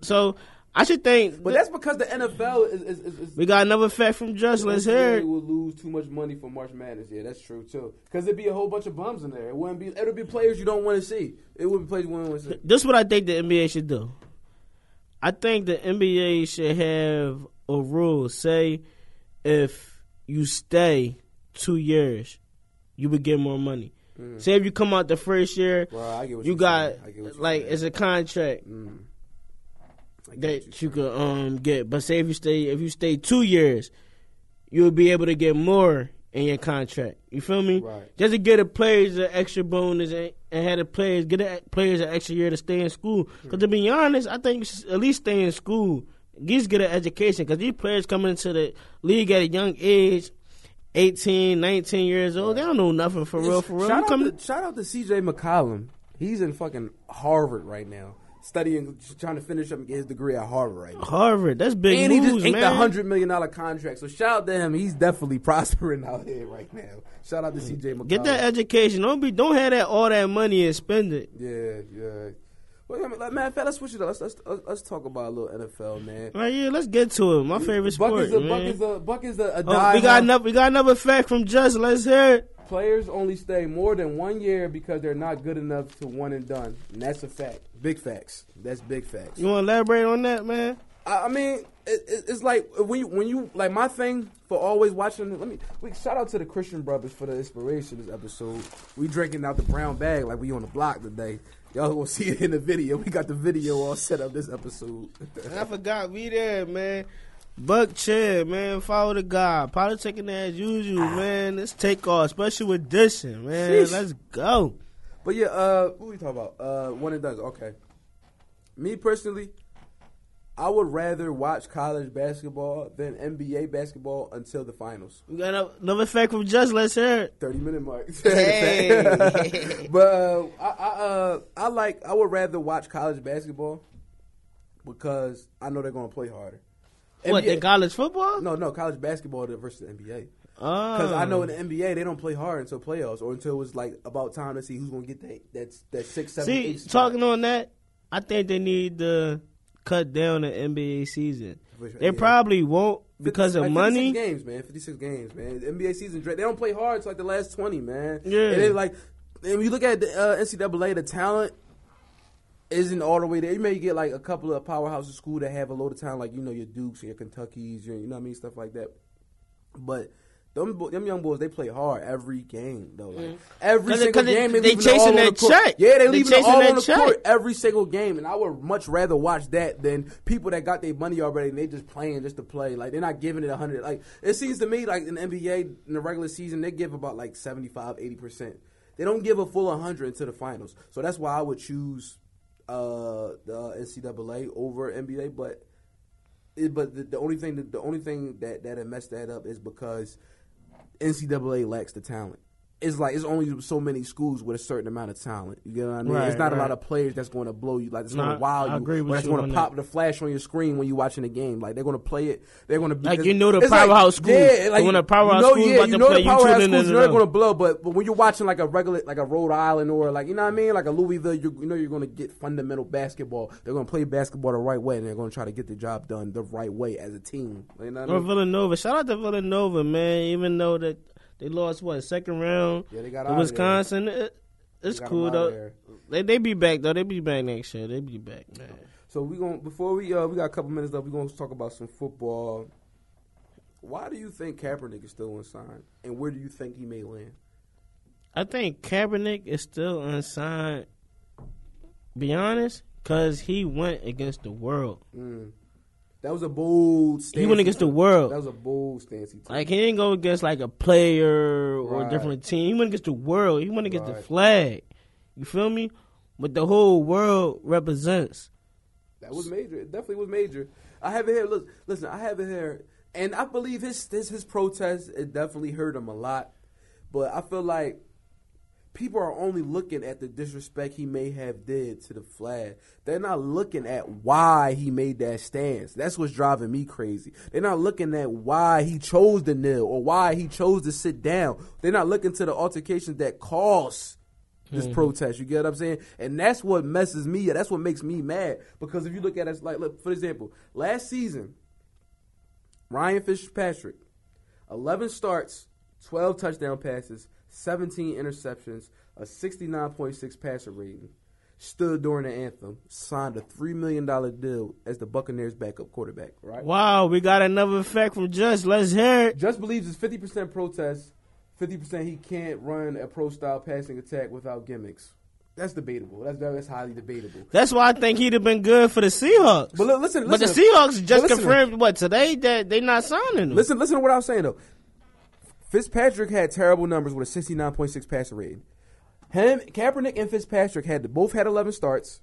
So I should think. But that's because the NFL is. is, is, is we got another fact from Just. Let's hear it. will lose too much money for March Madness. Yeah, that's true too. Because there'd be a whole bunch of bums in there. It wouldn't be. It'll be players you don't want to see. It wouldn't be players you wouldn't want to see. This is what I think the NBA should do. I think the NBA should have a rule. Say if you stay two years, you would get more money. Say if you come out the first year, Well, I get what you you're got like it's a contract. Mm. I get what that you could um get. But say if you stay if you stay two years, you'll be able to get more in your contract. You feel me? Right. Just to get the players an extra bonus and, and have the players get the players an extra year to stay in school. Because to be honest, I think at least stay in school. At least get an education. Because these players coming into the league at a young age. 18, 19 years old, they don't know nothing for real, for real. Shout out, to, shout out to CJ McCollum. He's in fucking Harvard right now, studying, trying to finish up and get his degree at Harvard right now. Harvard, that's big And he just inked man. a hundred million dollar contract. So shout out to him. He's definitely prospering out here right now. Shout out to CJ McCollum. Get that education. Don't be don't have that all that money and spend it. Yeah, yeah. Well, I mean, like, man, fact, let's switch it up. Let's, let's let's let's talk about a little NFL, man. Right, yeah, let's get to it. My favorite Buck sport. is a man. Buck is a Buck is a, a Oh, we got another we got another fact from Just. Let's hear it. Players only stay more than one year because they're not good enough to one and done. And that's a fact. Big facts. That's big facts. You want to elaborate on that, man? I, I mean, it, it, it's like when you when you like my thing for always watching. Let me we shout out to the Christian brothers for the inspiration this episode. We drinking out the brown bag like we on the block today. Y'all gonna see it in the video. We got the video all set up this episode. I forgot we there, man. Buck Chea, man. Follow the God. Politicking as usual, man. Let's take off, especially with dissing, man. Sheesh. Let's go. But yeah, uh, what we talking about? Uh, one and done. Okay. Me personally, I would rather watch college basketball than NBA basketball until the finals. We got another- another fact from Just. Let's hear it. Thirty minute mark. Hey. but uh, I, I, uh, I like. I would rather watch college basketball because I know they're gonna play harder. What, NBA in college football? No, no, college basketball versus the NBA. Oh. Because I know in the NBA they don't play hard until playoffs or until it's like about time to see who's gonna get that that that six, seven, See, talking on that, I think they need to cut down the NBA season. They yeah. probably won't because of Like, 56 money. games, man. Fifty six games, man. The NBA season, they don't play hard. It's like the last twenty, man. Yeah. and they like, and when you look at the uh, NCAA, the talent isn't all the way there. You may get like a couple of powerhouses school that have a load of talent, like you know your Dukes and your Kentuckies, your, you know what I mean, stuff like that. But them them young boys, they play hard every game though. Like mm-hmm. every 'Cause they- single they- game, they it chasing that the check. Yeah, they They leaving it all that on the check. court every single game, and I would much rather watch that than people that got their money already and they just playing just to play. Like they're not giving it a hundred. Like it seems to me like in the NBA in the regular season they give about like 75, 80 percent. They don't give a full hundred into the finals. So that's why I would choose uh, the NCAA over NBA. But it, but the, the only thing that the only thing that that messed that up is because NCAA lacks the talent. It's like it's only so many schools with a certain amount of talent. You get what I mean? Right, it's not a lot of players that's going to blow you. Like it's going to wow I you. agree with that's going to that. pop the flash on your screen when you're watching the game. Like they're going to play it. They're going to be Like, you know the it's like- powerhouse schools. Yeah, like when the powerhouse you know, schools yeah, about you to know play, the powerhouse schools, they're them. going to blow. But but when you're watching like a regular like a Rhode Island or like you know what I mean, like a Louisville, you, you know you're going to get fundamental basketball. They're going to play basketball the right way, and they're going to try to get the job done the right way as a team. You know what I Or mean? Villanova. Shout out to Villanova, man. Even though that they lost what second round Yeah, they got to Wisconsin, it, it's cool them out of though. They they be back though. They be back next year. They be back, man. So we going before we uh we got a couple minutes left. We gonna talk about some football. Why do you think Kaepernick is still unsigned, and where do you think he may land? I think Kaepernick is still unsigned. Be honest, cause he went against the world. Mm. That was a bold. Stance He went against the world. That was a bold stance he took. Like he didn't go against like a player or Right. a different team. He went against the world. He went against the flag. You feel me? What the whole world represents. That was major. It definitely was major. I have it here. Look, listen, I have it here, and I believe his his his protest it definitely hurt him a lot. But I feel like people are only looking at the disrespect he may have did to the flag. They're not looking at why he made that stance. That's what's driving me crazy. They're not looking at why he chose to kneel or why he chose to sit down. They're not looking to the altercations that caused this mm-hmm. protest. You get what I'm saying? And that's what messes me. up. That's what makes me mad. Because if you look at it, like, look, for example, last season, Ryan Fitzpatrick, 11 starts, 12 touchdown passes, 17 interceptions, a 69.6 passer rating. Stood during the anthem, signed a $3 million deal as the Buccaneers backup quarterback, right? Wow, we got another fact from Just. Let's hear it. Just believes it's 50% protest, 50% he can't run a pro style passing attack without gimmicks. That's debatable. That's that's highly debatable. That's why I think he'd have been good for the Seahawks. But li- listen, But the. Seahawks just confirmed what today that they not signing him. Listen, listen to what I was saying though. Fitzpatrick had terrible numbers with a 69.6 passer rating. Him, Kaepernick, and Fitzpatrick had both had 11 starts,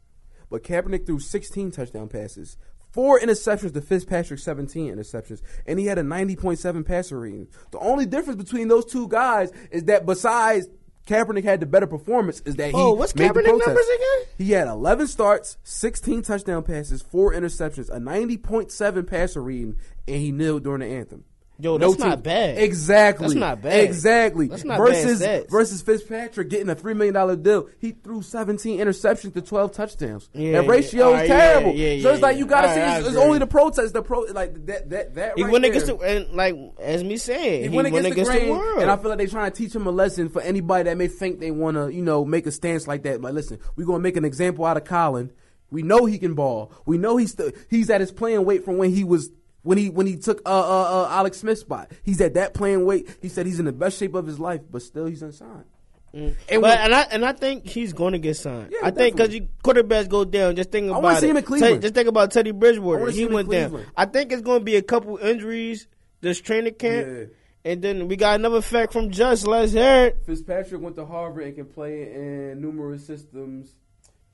but Kaepernick threw 16 touchdown passes, four interceptions to Fitzpatrick 17 interceptions, and he had a 90.7 passer rating. The only difference between those two guys is that besides Kaepernick had the better performance, is that he Oh, what's made the Kaepernick protest. numbers again? He had 11 starts, 16 touchdown passes, four interceptions, a 90.7 passer rating, and he kneeled during the anthem. Yo, that's not bad. Exactly. That's not bad. Exactly. That's not versus bad stats. versus Fitzpatrick getting a three million dollar deal. He threw 17 interceptions to 12 touchdowns. Yeah, that ratio yeah. is Alright, yeah, terrible. yeah, so it's like you gotta see. I It's, it's only the protest. The pro like that that that. he right went against there. the and like as me saying, He, he, went against, the, grain, world. and I feel like they're trying to teach him a lesson for anybody that may think they want to, you know, make a stance like that. Like, listen, we're gonna make an example out of Colin. We know he can ball. We know he's still he's at his playing weight from when he was when he when he took uh, uh, uh, Alex Smith's spot. He's at that playing weight. He said he's in the best shape of his life, but still he's unsigned. And but when- and I and I think he's going to get signed. Yeah, I think because definitely. quarterbacks go down. Just think I about wanna it. see him in Cleveland. Teddy- just think about Teddy Bridgewater. wanna see He him in went down. Cleveland. I think it's going to be a couple injuries this training camp, Yeah. and then we got another fact from Just. Let's hear it. Fitzpatrick went to Harvard and can play in numerous systems.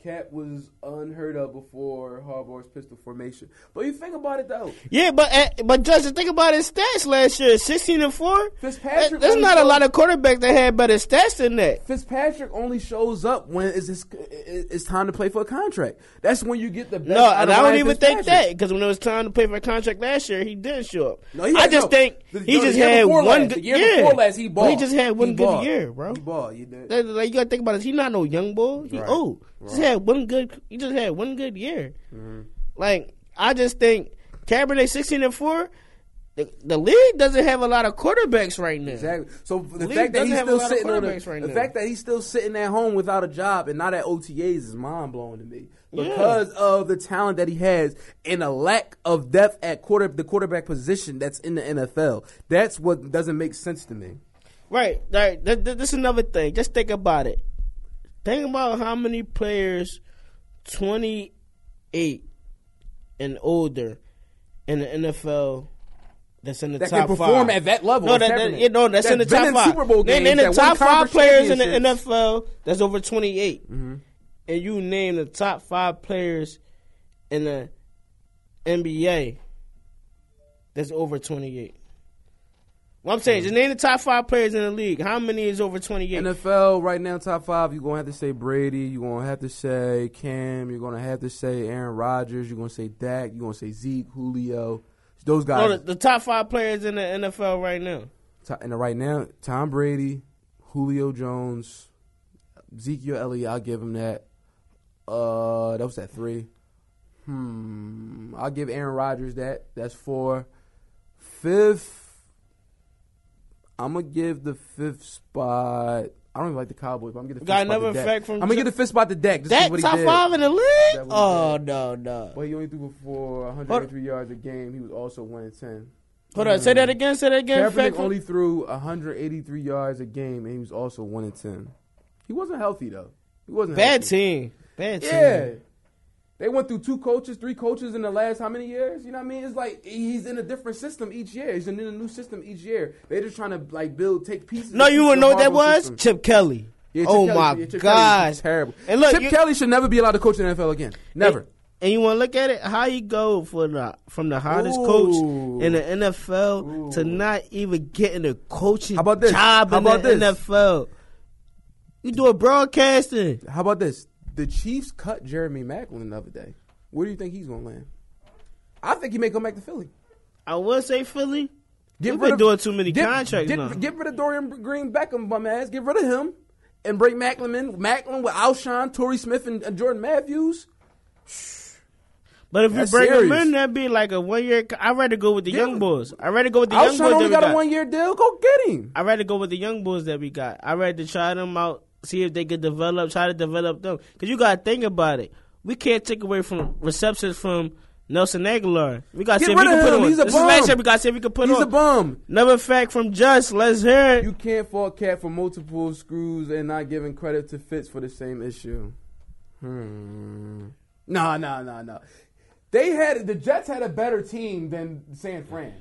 Cap was unheard of before Harbaugh's pistol formation. But you think about it though. Yeah, but uh, but Just just think about his stats last year: sixteen and four. Fitzpatrick That- There's not a lot of quarterbacks that had better stats than that. Fitzpatrick only shows up when it's, it's, it's time to play for a contract. That's when you get the best. No, and I don't even think that because when it was time to play for a contract last year, he didn't show up. No, he I just no, think the- he no, just had one last- good year year. before last, he balled. He just had one good year, bro. He balled. You did. Like you gotta think about it. He not no young boy. He Right. old. Just had one good. He just had one good year. Mm-hmm. Like I just think Kaepernick sixteen and four. The, the league doesn't have a lot of quarterbacks right now. Exactly. So the League fact that he's still sitting on the, right the fact that he's still sitting at home without a job and not at OTAs is mind blowing to me Yeah. because of the talent that he has and a lack of depth at quarter the quarterback position that's in the NFL. That's what doesn't make sense to me. Right. Right. Th- th- This is another thing. Just think about it. Think about how many players 28 and older in the NFL that's in the that top can perform five. at that level. No, that, that, you know, that's, that's in the top five. Super Bowl games, in, in the top five players in the NFL that's over 28. Mm-hmm. And you name the top five players in the NBA that's over 28. Well, I'm saying, just name the top five players in the league. How many is over 28? NFL right now, top five. You're gonna have to say Brady. You're gonna have to say Cam. You're gonna have to say Aaron Rodgers. You're gonna say Dak. You're gonna say Zeke, Julio. Those guys. No, the, the top five players in the NFL right now. In the right now, Tom Brady, Julio Jones, Ezekiel Elliott. I'll give him that. Uh, that was that three. Hmm. I'll give Aaron Rodgers that. That's four. Fifth. I'm gonna give the fifth spot. I don't even like the Cowboys, but I'm gonna give the Got fifth spot another to Dak. fact from I'm gonna give the fifth spot to Dak. Just 'cause That what he top did. five in the league? Oh no, no. Well, he only threw for 183 yards a game. He was also one in ten. Hold on, say that again. Say that again. Kaepernick from- only threw 183 yards a game, and he was also one in ten. He wasn't healthy though. He wasn't Bad healthy. team. Bad team. Yeah. They went through two coaches, three coaches in the last how many years? You know what I mean? It's like he's in a different system each year. He's in a new system each year. They're just trying to like build, take pieces. No, you wanna know what that was? system. Chip Kelly. Yeah, Chip oh Kelly- my yeah, gosh. terrible. And look, Chip you- Kelly should never be allowed to coach in the NFL again. Never. And, and you want to look at it? How you go for the from the hottest Ooh. coach in the NFL to not even getting a coaching How about this? job How in about the this? NFL? You do a broadcasting. How about this? The Chiefs cut Jeremy Maclin the other day. Where do you think he's gonna land? I think he may come back to Philly. I would say Philly. Get rid been of- doing too many get, contracts get, now. Get rid of Dorian Green Beckham, bum ass. Get rid of him and bring Maclin in. Maclin with Alshon, Torrey Smith, and, and Jordan Matthews. But if you That's bring them serious. in, that'd be like a one year. I'd rather go with the Get young him. boys. I'd rather go with the young Alshon only got, got. a one year deal. Go get him. I'd rather go with the young boys that we got. I'd rather try them out, see if they could develop, try to develop them. Because you got to think about it. We can't take away from receptions from Nelson Agholor. We got to see if we can put him. on. He's a this is bum. year. We got to see if we can put He's on. a bum. Another fact from Just. Let's hear it. You can't fault Cat for multiple screws and not giving credit to Fitz for the same issue. Hmm. No, no, no, no. They had the Jets had a better team than San Fran.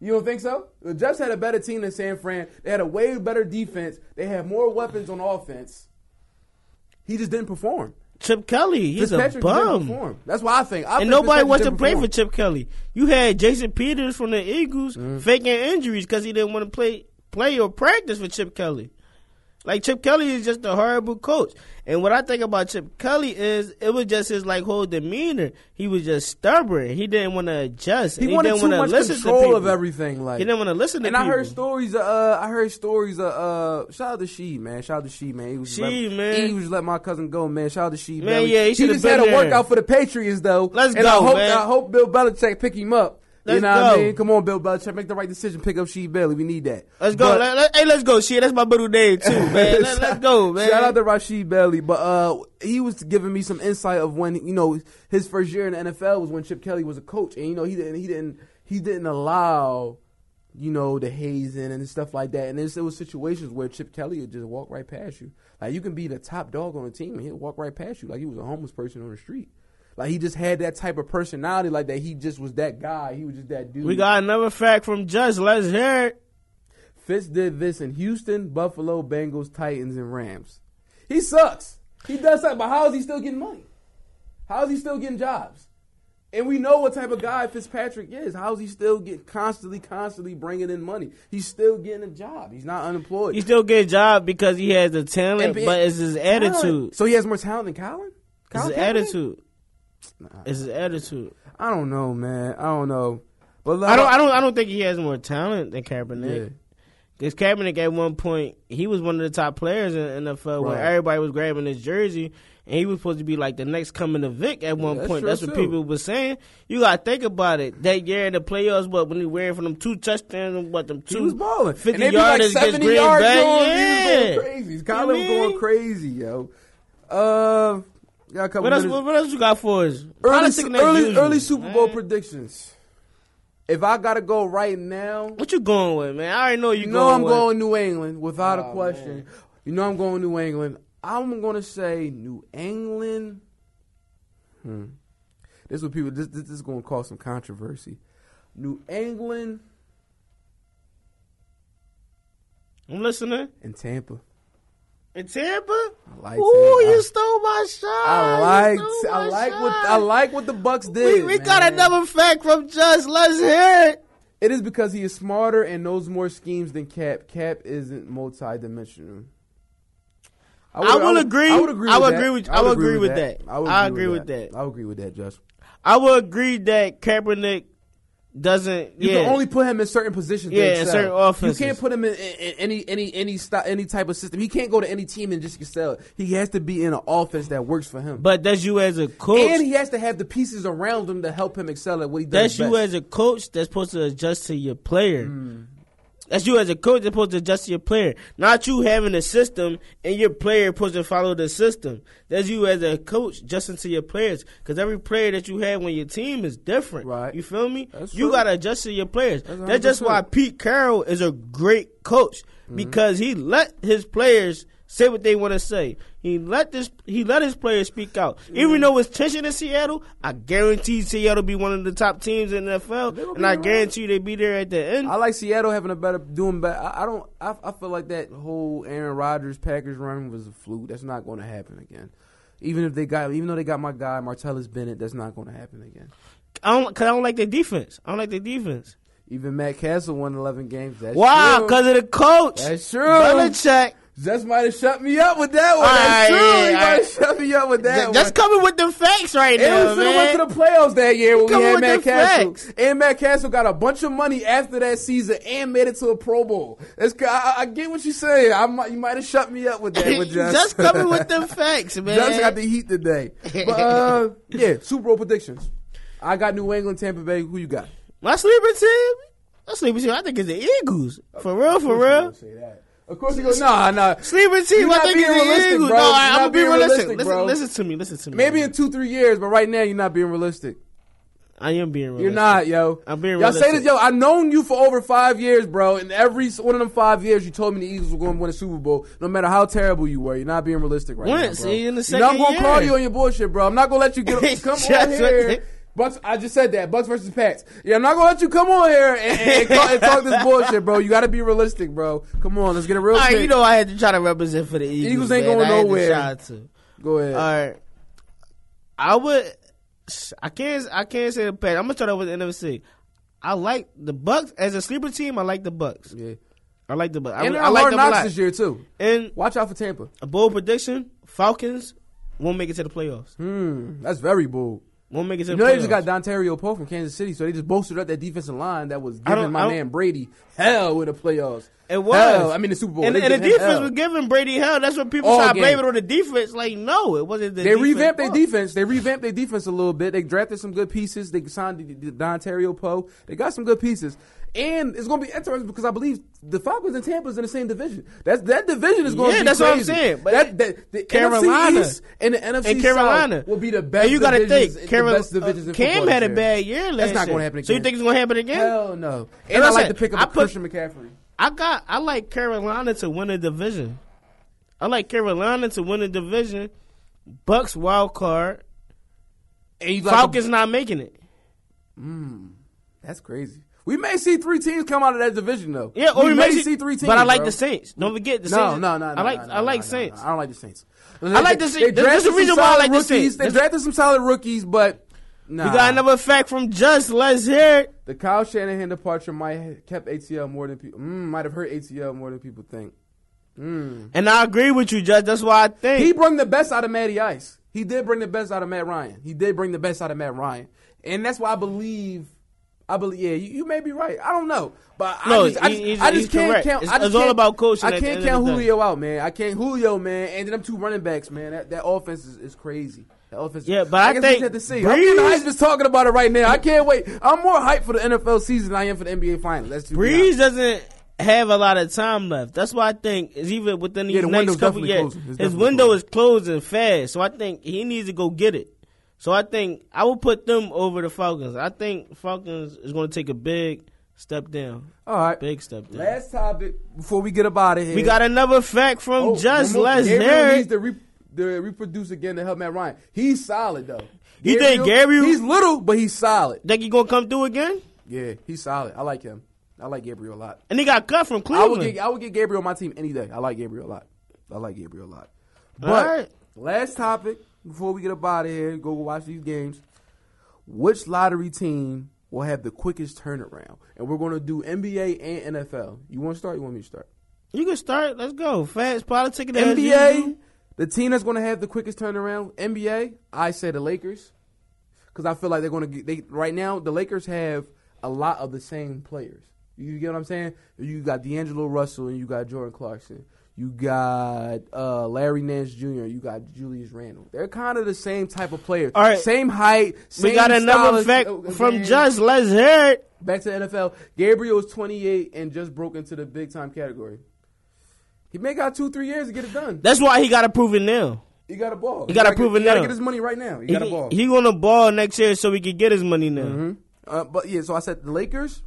You don't think so? The Jets had a better team than San Fran. They had a way better defense. They had more weapons on offense. He just didn't perform. Chip Kelly. He's a Fitzpatrick bum. That's why I think. I And think nobody wants to play for Chip Kelly. You had Jason Peters from the Eagles Mm. faking injuries because he didn't want to play play or practice for Chip Kelly. Like Chip Kelly is just a horrible coach. And what I think about Chip Kelly is it was just his like whole demeanor. He was just stubborn. He didn't want to adjust. He and wanted didn't too much listen to control of everything. Like He didn't want to listen to And people. I heard stories. Uh, I heard stories. Of, uh, shout out to She man. Shout out to She man. He was She, let, man. He was let my cousin go man. Shout out to She Man, yeah, he he just had a workout for the Patriots though. Let's and go, I hope, man. I hope Bill Belichick pick him up. You Let's know what I go. mean? Come on, Bill Belichick, make the right decision. Pick up She Bailey. We need that. Let's go. But- Let- let- hey, let's go. Shit, that's my middle name too, man. Let, us go, man. Shout out to Rasheed Bailey, but uh, he was giving me some insight of when you know his first year in the NFL was when Chip Kelly was a coach, and you know he didn't he didn't he didn't allow you know the hazing and stuff like that, and there's, there was situations where Chip Kelly would just walk right past you, like you can be the top dog on the team and he'll walk right past you like he was a homeless person on the street. Like he just had that type of personality, like that. He just was that guy. He was just that dude. we got another fact from Judge. Let's hear it. Fitz did this in Houston, Buffalo, Bengals, Titans, and Rams. He sucks. He does suck, but how is he still getting money? How is he still getting jobs? And we know what type of guy Fitzpatrick is. How is he still get constantly, constantly bringing in money? He's still getting a job. He's not unemployed. He still get a job because he has the talent, And but it's his attitude. Talent. So he has more talent than Colin. Colin his Kaepernick? Attitude. It's his attitude. I don't know, man. I don't know. But I don't. I don't. I don't think he has more talent than Kaepernick. Yeah. Because Kaepernick at one point he was one of the top players in the NFL when everybody was grabbing his jersey, and he was supposed to be like the next coming of Vic at one that's point. That's what too. people were saying. You gotta think about it. That year in the playoffs, what when he ran for them two touchdowns and what them He two was balling. 50 and they like against 70 Green yards Bay. on. He was going crazy. Colin was going crazy, yo. Uh, got a couple What else? minutes. What, else you got for us? early, early, usual, early Super Bowl man. predictions. If I gotta go right now, What you going with, man? I already know you, you know going I'm with. going New England without a Oh, question. man. You know I'm going New England. I'm gonna say New England. Hmm. This is what people. This, this is gonna cause some controversy. New England I'm listening. and Tampa. In Tampa? I like Ooh, Tampa. you stole my shot. I like I like what. I like what the Bucs did. we got man. another fact from Just. Let's hear it. It is because he is smarter and knows more schemes than Cap. Cap isn't multi-dimensional. I will would- agree. I would agree. I with would that. agree with- I I would would agree with that. I, would I agree with that. I would agree with that, Josh. I will agree that Kaepernick doesn't. You yeah, can only put him in certain positions. Yeah, in certain offenses. You can't put him in, in, in any any any style, any type of system. He can't go to any team and just excel. He has to be in an offense that works for him. but that's you as a coach. and he has to have the pieces around him to help him excel at what he does. that's you best. as a coach that's supposed to adjust to your player. Hmm. That's you as a coach supposed to adjust to your player. Not you having a system and your player supposed to follow the system. That's you as a coach adjusting to your players. Because every player that you have on your team is different. Right. You feel me? That's you got to adjust to your players. That's That's just why Pete Carroll is a great coach. Mm-hmm. Because he let his players say what they want to say. He let this he let his players speak out. Mm-hmm. Even though it's tension in Seattle, I guarantee Seattle be one of the top teams in the NFL, and I guarantee they be there at the end. I like Seattle having a better doing better. I, I don't. I, I feel like that whole Aaron Rodgers Packers run was a fluke. That's not going to happen again. Even if they got, even though they got my guy Martellus Bennett, that's not going to happen again. I don't, cause I don't like their defense. I don't like their defense. Even Matt Cassel won 11 games. That's Wow, because of the coach. That's true. Belichick. Just might have shut me up with that one. That's right, true. yeah, he might right. have shut me up with that Just one. coming with the facts right And now, have went to the playoffs that year when we had Matt Cassel. facts. And Matt Cassel got a bunch of money after that season and made it to a Pro Bowl. That's, I, I get what you're saying. I might, you might have shut me up with that. With Just, Just coming with the facts, man. Just got the heat today. But uh, yeah, Super Bowl predictions. I got New England, Tampa Bay. Who you got? My sleeper team. My sleeper team. I think it's the Eagles. For real, for real. Say that. Of course he goes, nah, nah. Sleeper team, You're I think being the realistic, Eagles. bro. No, I, I'm gonna be realistic. realistic, listen, listen to me. Listen to me. Maybe in two, three years, but right now you're not being realistic. I am being realistic. You're not, yo. I'm being Y'all say this, yo. I've known you for over five years, bro. And every one of them five years, you told me the Eagles were going to win a Super Bowl, no matter how terrible you were. You're not being realistic right Once, now, bro. in the you know, I'm gonna call you on your bullshit, bro. I'm not gonna let you get come on here. Bucks, I just said that. Bucs versus Pats. Yeah, I'm not gonna let you come on here and, and, talk, and talk this bullshit, bro. You got to be realistic, bro. Come on, let's get a real All right, you know I had to try to represent for the Eagles. Eagles ain't man. going I nowhere. to. Go ahead. All right, I would. I can't. I can't say the Pats. I'm gonna start with the NFC. I like the Bucs as a sleeper team. I like the Bucs. yeah. I like the Bucs. I, And I on like them a this year too. And Watch out for Tampa. a bold prediction: Falcons won't make it to the playoffs. Hmm, that's very bold. Won't make it to You know playoffs. they just got Dontari Poe from Kansas City, so they just bolstered up that defensive line that was giving my man Brady hell in the playoffs. It was. Hell, I mean the Super Bowl. and, and the defense hell. was giving Brady hell. That's what people All try to blame game. it on the defense. Like, no, it wasn't the They revamped their defense. They revamped their defense a little bit. They drafted some good pieces. They signed Dontari Poe. They got some good pieces. And it's going to be interesting because I believe the Falcons and Tampa's in the same division. That's that division is going to be crazy. Yeah, that's what I'm saying. But that, that, the Carolina- NFC East and the NFC And Carolina South will be the best. And you got to think, Carolina, in uh, Cam had a bad year last That's not gonna happen again. So you think it's going to happen again? Hell no. And And I I like said, to pick up I a put- Christian McCaffrey. I got. I like Carolina to win a division. I like Carolina to win a division. Bucs wild card. And you like Falcons not making it. Mm, that's crazy. We may see three teams come out of that division though. Yeah, or we, may may see three teams. But I like bro. the Saints. Don't forget the No, Saints. no, no, no. I like. no, no, I like Saints. I don't like the Saints. I like the Saints. There's- a reason why I like the. Saints. They drafted some solid rookies, but nah. We got another fact from Just. Let's hear it. The Kyle Shanahan departure might have kept ATL more than people. Mm, might have hurt ATL more than people think. Mm. And I agree with you, Judge. That's why I think He brought the best out of Matty Ice. He did bring the best out of Matt Ryan. He did bring the best out of Matt Ryan, and that's why I believe. I believe. Yeah, you, you may be right. I don't know, but No, I just, I just, he's- I just he's can't correct. count. It's- I just it's all about coaching I can't count. Julio out, man. I can't Julio, man, and then them two running backs, man. That that offense is, is crazy. That offense. Yeah, but I guess we think just have to see. Brees- I'm just talking about it right now. I can't wait. I'm more hyped for the NFL season than I am for the NBA Finals. That's Brees doesn't have a lot of time left. That's why I think is even within these Yeah, the next couple years, his window closing. is closing fast. So I think he needs to go get it. So I think I will put them over the Falcons. I think Falcons is going to take a big step down. All right. Big step down. Last topic before we get up out of here. we got another fact from Oh, Just more- Let's needs to, re- to reproduce again to help Matt Ryan. He's solid though. You think Gabriel- He's little, but he's solid. Think he gonna come through again? Yeah, he's solid. I like him. I like Gabriel a lot. And he got cut from I would Cleveland. get I would get Gabriel on my team any day. I like Gabriel a lot. I like Gabriel a lot. But right. last topic before we get up out of here, go watch these games. Which lottery team will have the quickest turnaround? And we're going to do NBA and NFL. You want to start? You want me to start? You can start. Let's go. Fast politic. NBA, the team that's going to have the quickest turnaround. NBA, I say the Lakers, because I feel like they're going to get. They right now the Lakers have a lot of the same players. You get what I'm saying? You got D'Angelo Russell and you got Jordan Clarkson. You got uh, Larry Nance Jr. You got Julius Randle. They're kind of the same type of players. All right. Same height. Same We got another fact of- of from. Just. Let's hear it. Back to the NFL. Gabriel is 28 and just broke into the big time category. He may got two, three years to get it done. That's why he got to prove it now. He got a ball. He gotta gotta prove get, it He gotta get his money right now. He He, got a ball. he gonna ball next year so he can get his money now. hmm Uh, but yeah, so I said the Lakers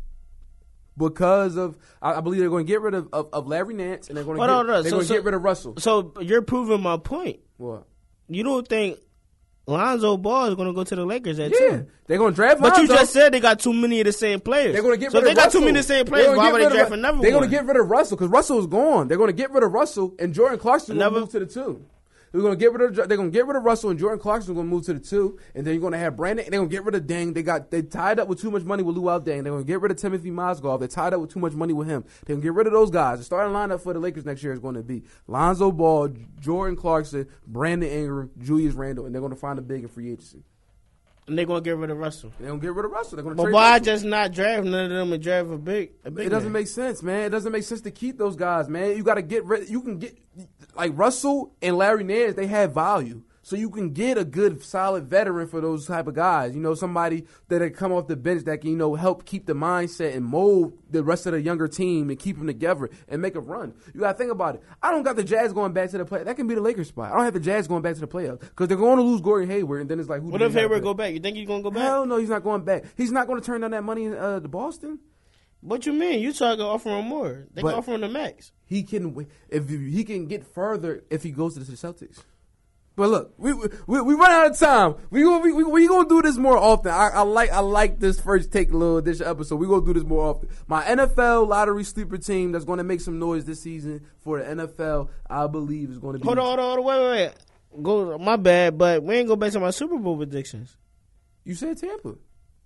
because of I, I believe they're going to get rid of, of, of Larry Nance and they're going to get, they're So- going to so- get rid of Russell. So you're proving my point. What? You don't think Lonzo Ball is gonna go to the Lakers at Yeah, two? they're going to draft. But you just said they got too many of the same players. They're going to get so rid of they got Russell. too many of the same players. Why would they draft another They're going to get rid of Russell because Russell's gone. They're going to get rid of Russell and Jordan Clarkson will move to the two. They're going to get rid of. They're going to get rid of Russell and Jordan Clarkson going to move to the two, and then you're going to have Brandon. And they're going to get rid of Deng. They got they tied up with too much money with Luol Deng. They're going to get rid of Timofey Mozgov. They're tied up with too much money with him. They're going to get rid of those guys. The starting lineup for the Lakers next year is going to be Lonzo Ball, Jordan Clarkson, Brandon Ingram, Julius Randle, and they're going to find a big in free agency. and they're gonna get rid of Russell. They're going to get rid of Russell. They're to But trade why Russell. just not draft none of them and draft a big? A big It doesn't man? make sense, man. It doesn't make sense to keep those guys, man. You got to get rid. You can get like Russell and Larry Nance. They have value, So you can get a good, solid veteran for those type of guys. You know, somebody that can come off the bench that can, you know, help keep the mindset and mold the rest of the younger team and keep them together and make a run. You got to think about it. I don't got the Jazz going back to the play. That can be the Lakers spot. I don't have the Jazz going back to the playoffs because they're going to lose Gordon Hayward, and then it's like, who What if Hayward go back? You think he's gonna go back? Hell no, he's not going back. He's not going to turn down that money in uh, the Boston. What you mean? You try to offer him more? They But- can offer him the max. he can if he can get further if he goes to the Celtics. But look, we we, we run out of time. We gonna we, we, we gonna do this more often. I, I like I like this first take little edition episode. We gonna do this more often. My NFL lottery sleeper team that's gonna make some noise this season for the NFL, I believe is gonna be. Hold on, hold on, hold on, wait, wait, wait. Go, my bad, but we ain't go back to my Super Bowl predictions. You said Tampa.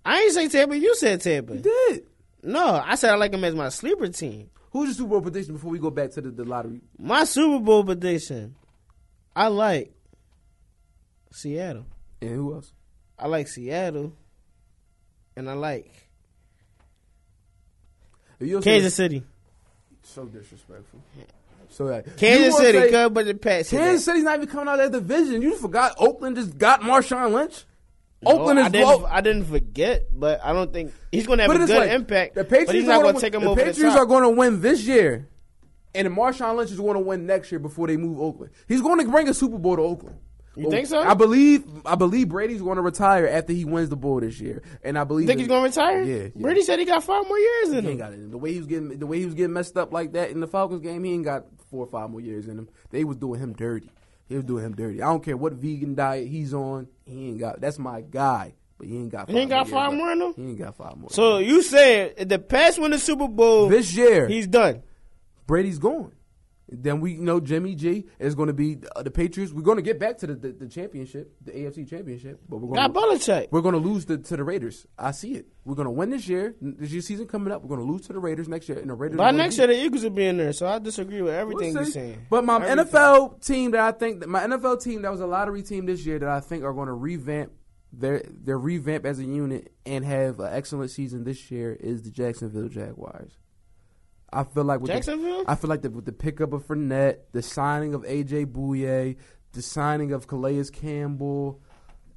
I ain't say Tampa. You said Tampa. You did. No, I said I like him as my sleeper team. Who's your Super Bowl prediction before we go back to the, the lottery? My Super Bowl prediction. I like Seattle. And who else? I like Seattle, and I like Kansas City. So disrespectful. So you Kansas City, say- but the Pats. Kansas. City's not even coming out of that division. You forgot Oakland just got Marshawn Lynch. No, Oakland is I didn't, low. I didn't forget, but I don't think he's going to have But a good like, impact. The Patriots but he's are not gonna win- take him the over Patriots the top. are going to win this year, and Marshawn Lynch is going to win next year before they move Oakland. He's going to bring a Super Bowl to Oakland. You think so? I believe. I believe Brady's going to retire after he wins the bowl this year, and I believe. think he's going to retire? Yeah, yeah. Brady said he got five more years in him. He ain't him. got it. The way he was getting, the way he was getting messed up like that in the Falcons game, he ain't got four or five more years in him. They was doing him dirty. He was doing him dirty. I don't care what vegan diet he's on. He ain't got. That's my guy, but he ain't got. He ain't got five more in him? He ain't got five more. So you said the past win the Super Bowl, this year, he's done. Brady's gone. Then we know Jimmy G is going to be uh, the Patriots. We're going to get back to the, the, the championship, the AFC championship, but we're Got going to Belichick. we're going to lose the, to the Raiders. I see it. We're going to win this year. This year season coming up. We're going to lose to the Raiders next year, and the Raiders. By next year, the Eagles will be in there, so I disagree with everything We'll you're saying. But my Everything. NFL team that I think that my NFL team that was a lottery team this year that I think are going to revamp their their revamp as a unit and have an excellent season this year is the Jacksonville Jaguars. I feel like with the- I feel like the, with the pickup of Fournette, the signing of AJ Bouye, the signing of Calais Campbell.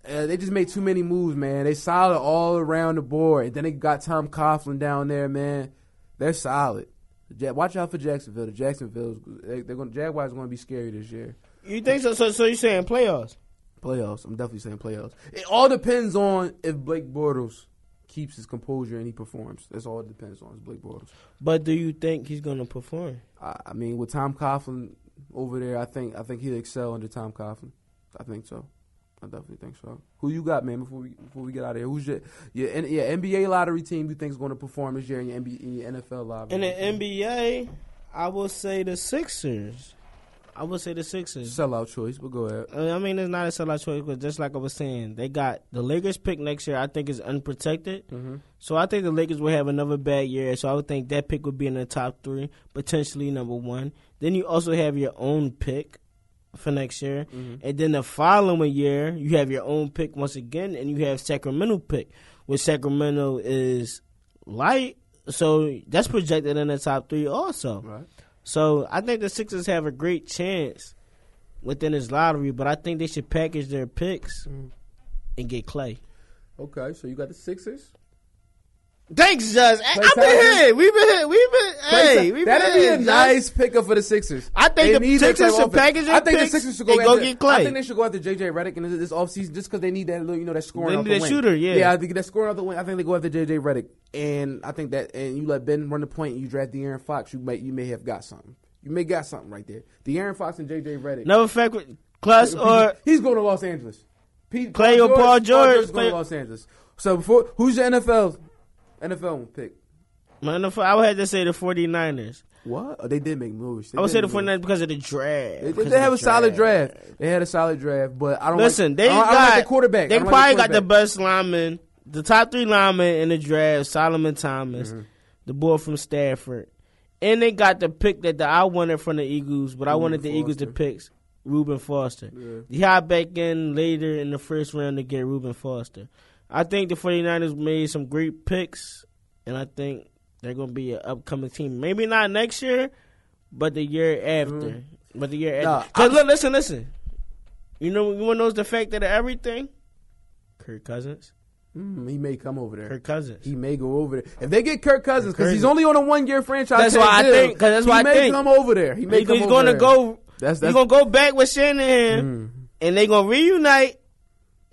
Uh, they just made too many moves, man. They solid all around the board. And then they got Tom Coughlin down there, man. They're solid. Watch out for Jacksonville. The Jacksonville, they, they're going. Jaguars going to be scary this year. You think so? So, so you're saying playoffs? Playoffs. I'm definitely saying playoffs. It all depends on if Blake Bortles keeps his composure and he performs. That's all it depends on. Is Blake Bortles. But do you think he's going to perform? I, I mean, with Tom Coughlin over there, I think I think he'll excel under Tom Coughlin. I think so. I definitely think so. Who you got, man? Before we before we get out of here, who's your your, your NBA lottery team you think is going to perform this year in your, NBA, in your NFL lottery? In the NBA, I will say the Sixers. I would say the Sixers. sellout choice, but go ahead. Uh, I mean, it's not a sellout choice, but just like I was saying, they got the Lakers pick next year. I think is unprotected, Mm-hmm. so I think the Lakers will have another bad year. So I would think that pick would be in the top three, potentially number one. Then you also have your own pick for next year, Mm-hmm. and then the following year you have your own pick once again, and you have Sacramento pick, which Sacramento is light, so that's projected in the top three also. Right. So I think the Sixers have a great chance within this lottery, but I think they should package their picks Mhm. and get Klay. Okay, so you got the Sixers. Thanks, Judge. I've been here. We've been here. We've been. Hey, we've That'd been be a nice pickup for the Sixers. I think They the Sixers should package I think the Sixers should go, go get Klay. I think they should go after JJ Redick in this offseason just because they need that little, you know, that scoring. They need the that wing. shooter, yeah. Yeah, I think that scoring out the wing. I think they go after JJ Redick, and I think that, and you let Ben run the point, and you draft De'Aaron Fox, you may, you may have got something. You may got something right there. De'Aaron Fox and JJ Redick. No fact with Plus or he's going to Los Angeles. Pete, Klay or Paul George. is going Klay- to Los Angeles. So before, who's your NFL NFL pick? man, if I would have to say the 49ers. What? Oh, they did make moves. They I would say the make moves. 49ers because of the draft. They, Because they have the a solid draft. They had a solid draft, but I don't Listen, like, they I got I like the quarterback. They I don't probably got the best lineman, the top three linemen in the draft: Solomon Thomas, Mm-hmm. the boy from Stanford, and they got the pick that the, I wanted from the Eagles, but I wanted the Eagles to pick Reuben Foster. Yeah. He hop back in later in the first round to get Reuben Foster. I think the 49ers made some great picks, and I think they're going to be an upcoming team. Maybe not next year, but the year after. But the year Nah, after. 'Cause look, listen, listen. You know, you want to know the fact that everything? Kirk Cousins. Mm, he may come over there. Kirk Cousins. He may go over there. If they get Kirk Cousins, because he's only on a one year franchise. That's why I deal, think- 'cause that's he why I may think. come over there. He may He- come he's over going to there. go. That's that's, He's going to go back with Shanahan, Mm. and they're going to reunite.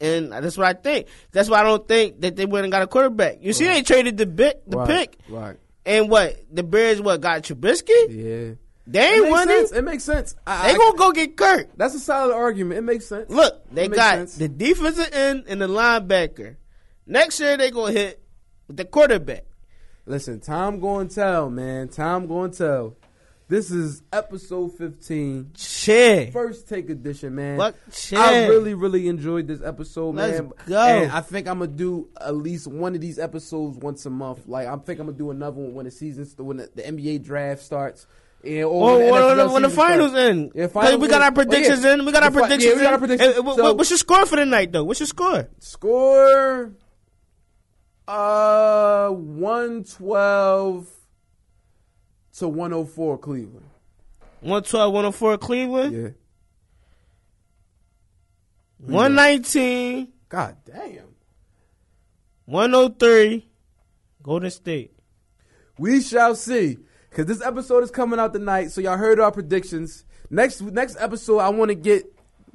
And that's what I think. That's why I don't think that they went and got a quarterback. You see, they traded the bit, the right, pick, Right. and what the Bears what got Trubisky? Yeah. They It ain't winning. It makes sense. I, They I- gonna go get Kirk. that's a solid argument. It makes sense. Look, they got sense. the defensive end and the linebacker. Next year they gonna hit with the quarterback. Listen, time going to tell, man. Time going to tell. This is episode 15. Shit. First take edition, man. Fuck shit. I really, really enjoyed this episode, Let's man. go. And I think I'm gonna do at least one of these episodes once a month. Like I think I'm gonna do another one when the season, when the, the NBA draft starts. And, or Or when the, when, NFL when, when the finals starts. end. Yeah, finals we got our end. Oh, yeah. predictions in. We got our fi- yeah, predictions we got our predictions. So- what's your score for the night, though? What's your score? Score uh 112 to 104 Cleveland. 112, 104 Cleveland. Yeah. 119, God damn. 103 Golden State. We shall see. Cause this episode is coming out tonight, so y'all heard our predictions. Next next episode, I want to get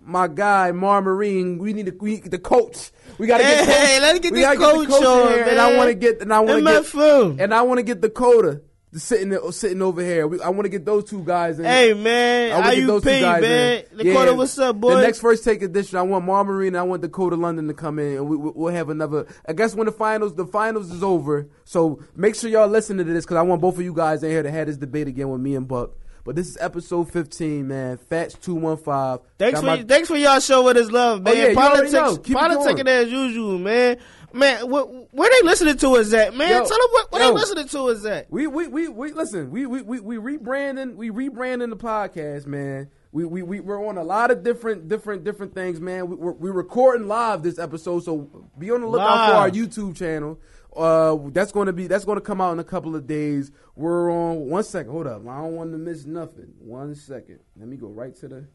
my guy Mar Marine. We need to, we, the coach. We gotta Hey, get coach. hey, let's get we this coach in on, here, and I want to get and I want to get MFM. and I want to get Dakota sitting sitting over here. We, I want to get those two guys in. Hey, man. I wanna get those two guys man. in. Dakota, Yeah. what's up, boy? The next first take edition, I want Mar Marine I want Dakota London to come in, and we, we- we'll have another. I guess when the finals, the finals is over, so make sure y'all listen to this because I want both of you guys in here to have this debate again with me and Buck. But this is episode 15, man. Fats two one five. Thanks for thanks for y'all showing us love, oh, man. Oh, yeah, you politics, know. Keep it politicking going. as usual, man. Man, wh- where they listening to us at, man? Yo, Tell them what, where yo. they listening to us at. We we we we listen. We we we, we rebranding. We rebranding the podcast, man. We we we we're on a lot of different different different things, man. We, we're, we're recording live this episode, so be on the lookout for our YouTube channel. Uh, that's going to be that's going to come out in a couple of days. We're on one second. Hold up, I don't want to miss nothing. One second. Let me go right to the.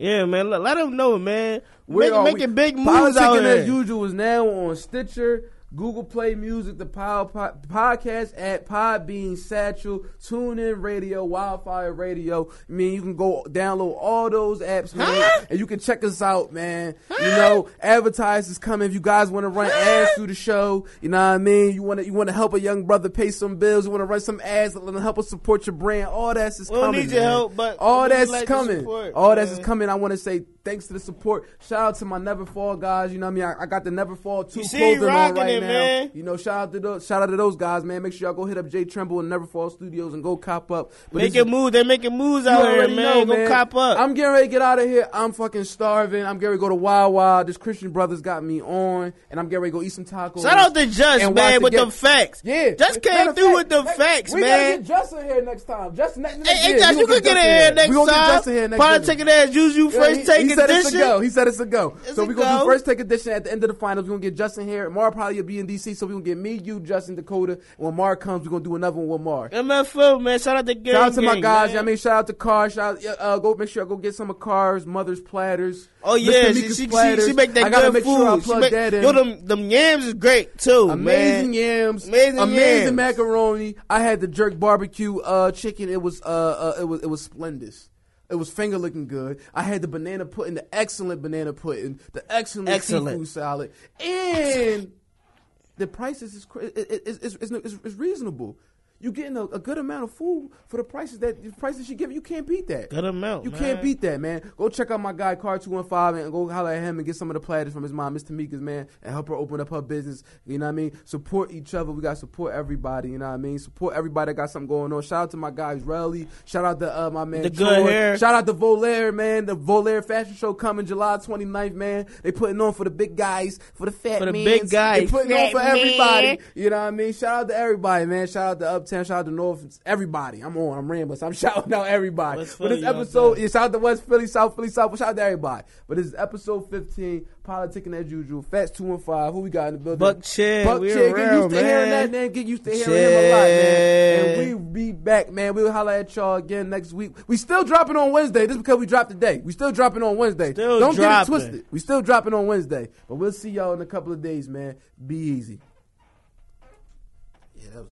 Yeah, man. Let, let them know, man. Where Make, making big moves out here. as usual is now on Stitcher, Google Play Music, the Power po- Podcast at Podbean, Satchel, TuneIn Radio, Wildfire Radio. I mean, you can go download all those apps, man, Huh? and you can check us out, man. You know, advertisers coming. If you guys want to run ads through the show, you know what I mean. You want to you want to help a young brother pay some bills. You want to run some ads that help us support your brand. All that's is We don't coming. need your man. help, but all that's like coming. support, all that's is coming. I want to say thanks to the support. Shout out to my Never Fall guys. You know what I mean? I, I got the Never Fall two clothing on right it, now. man. You know, shout out to those. Shout out to those guys, man. Make sure y'all go hit up Jay Tremble and Never Fall Studios and go cop up. But this Making is- moves. They making moves out here, man. know, Go cop up. I'm getting ready to get out of here. I'm fucking starving. I'm getting ready to go to Wild Wild. This Christian brothers got me on, and I'm getting ready to go eat some tacos. Shout out to Just, man, with game. the facts. Yeah, Just came through fact, with the facts, we man. gotta get Justin here next time. Justin, next, next Hey, hey you can get in here next We gonna get time. Justin here next Politicking year. as usual. Yeah, First take he said it's a go. He said it's a go. It's so we're gonna go. do first take edition at the end of the finals. We're gonna get Justin here. Mar probably will be in DC, so we're gonna get me, you, Justin, Dakota. And when Mar comes, we're gonna do another one with Mar. MFO, man. Shout out to Gang Shout out to my Gang, guys. man. I mean, shout out to Cars. Shout out, uh, go make sure I go get some of Cars, Mother's platters. Oh yeah, she, she, she, platters. she make that I gotta good make food. sure I plug make- that in. Yo, them them yams is great too, Amazing man. yams, Amazing amazing yams. macaroni. I had the jerk barbecue uh, chicken. It was uh, uh, it was it was splendid. It was finger looking good. I had the banana pudding, the excellent banana pudding, the excellent, Excellent. seafood salad, and the prices is it's it's it's- it's reasonable. You're getting a, a good amount of food for the prices that the prices she give you. You can't beat that. Good amount. You man. can't beat that, man. Go check out my guy Car Two One Five and go holler at him and get some of the platters from his mom, Miss Tamika's man, and help her open up her business. You know what I mean? Support each other. We got to support everybody. You know what I mean? Support everybody that got something going on. Shout out to my guys Israeli. Shout out to uh, my man The good Troy. hair. Shout out to Volaire, man. The Volaire fashion show coming July 29th, man. They putting on for the big guys, for the fat For the mans. big guys. They putting on Fat for everybody. man. You know what I mean? Shout out to everybody, man. Shout out to Uptown. Shout out to North. Everybody. I'm on. I'm rambling. So I'm shouting out everybody. West but this episode, yeah, shout out to West Philly, South Philly, South. Shout out to everybody. But this is episode 15. Politicking as usual. Fats two and five. Who we got in the building? Buck Chea, Buck Chea. Get used to hearing that, man. man. Get used to hearing him a lot, man. And we be back, man. We'll holler at y'all again next week. We still dropping on Wednesday. This is because we dropped today. We still dropping on Wednesday. Still Don't dropping. get it twisted. We still dropping on Wednesday. But we'll see y'all in a couple of days, man. Be easy.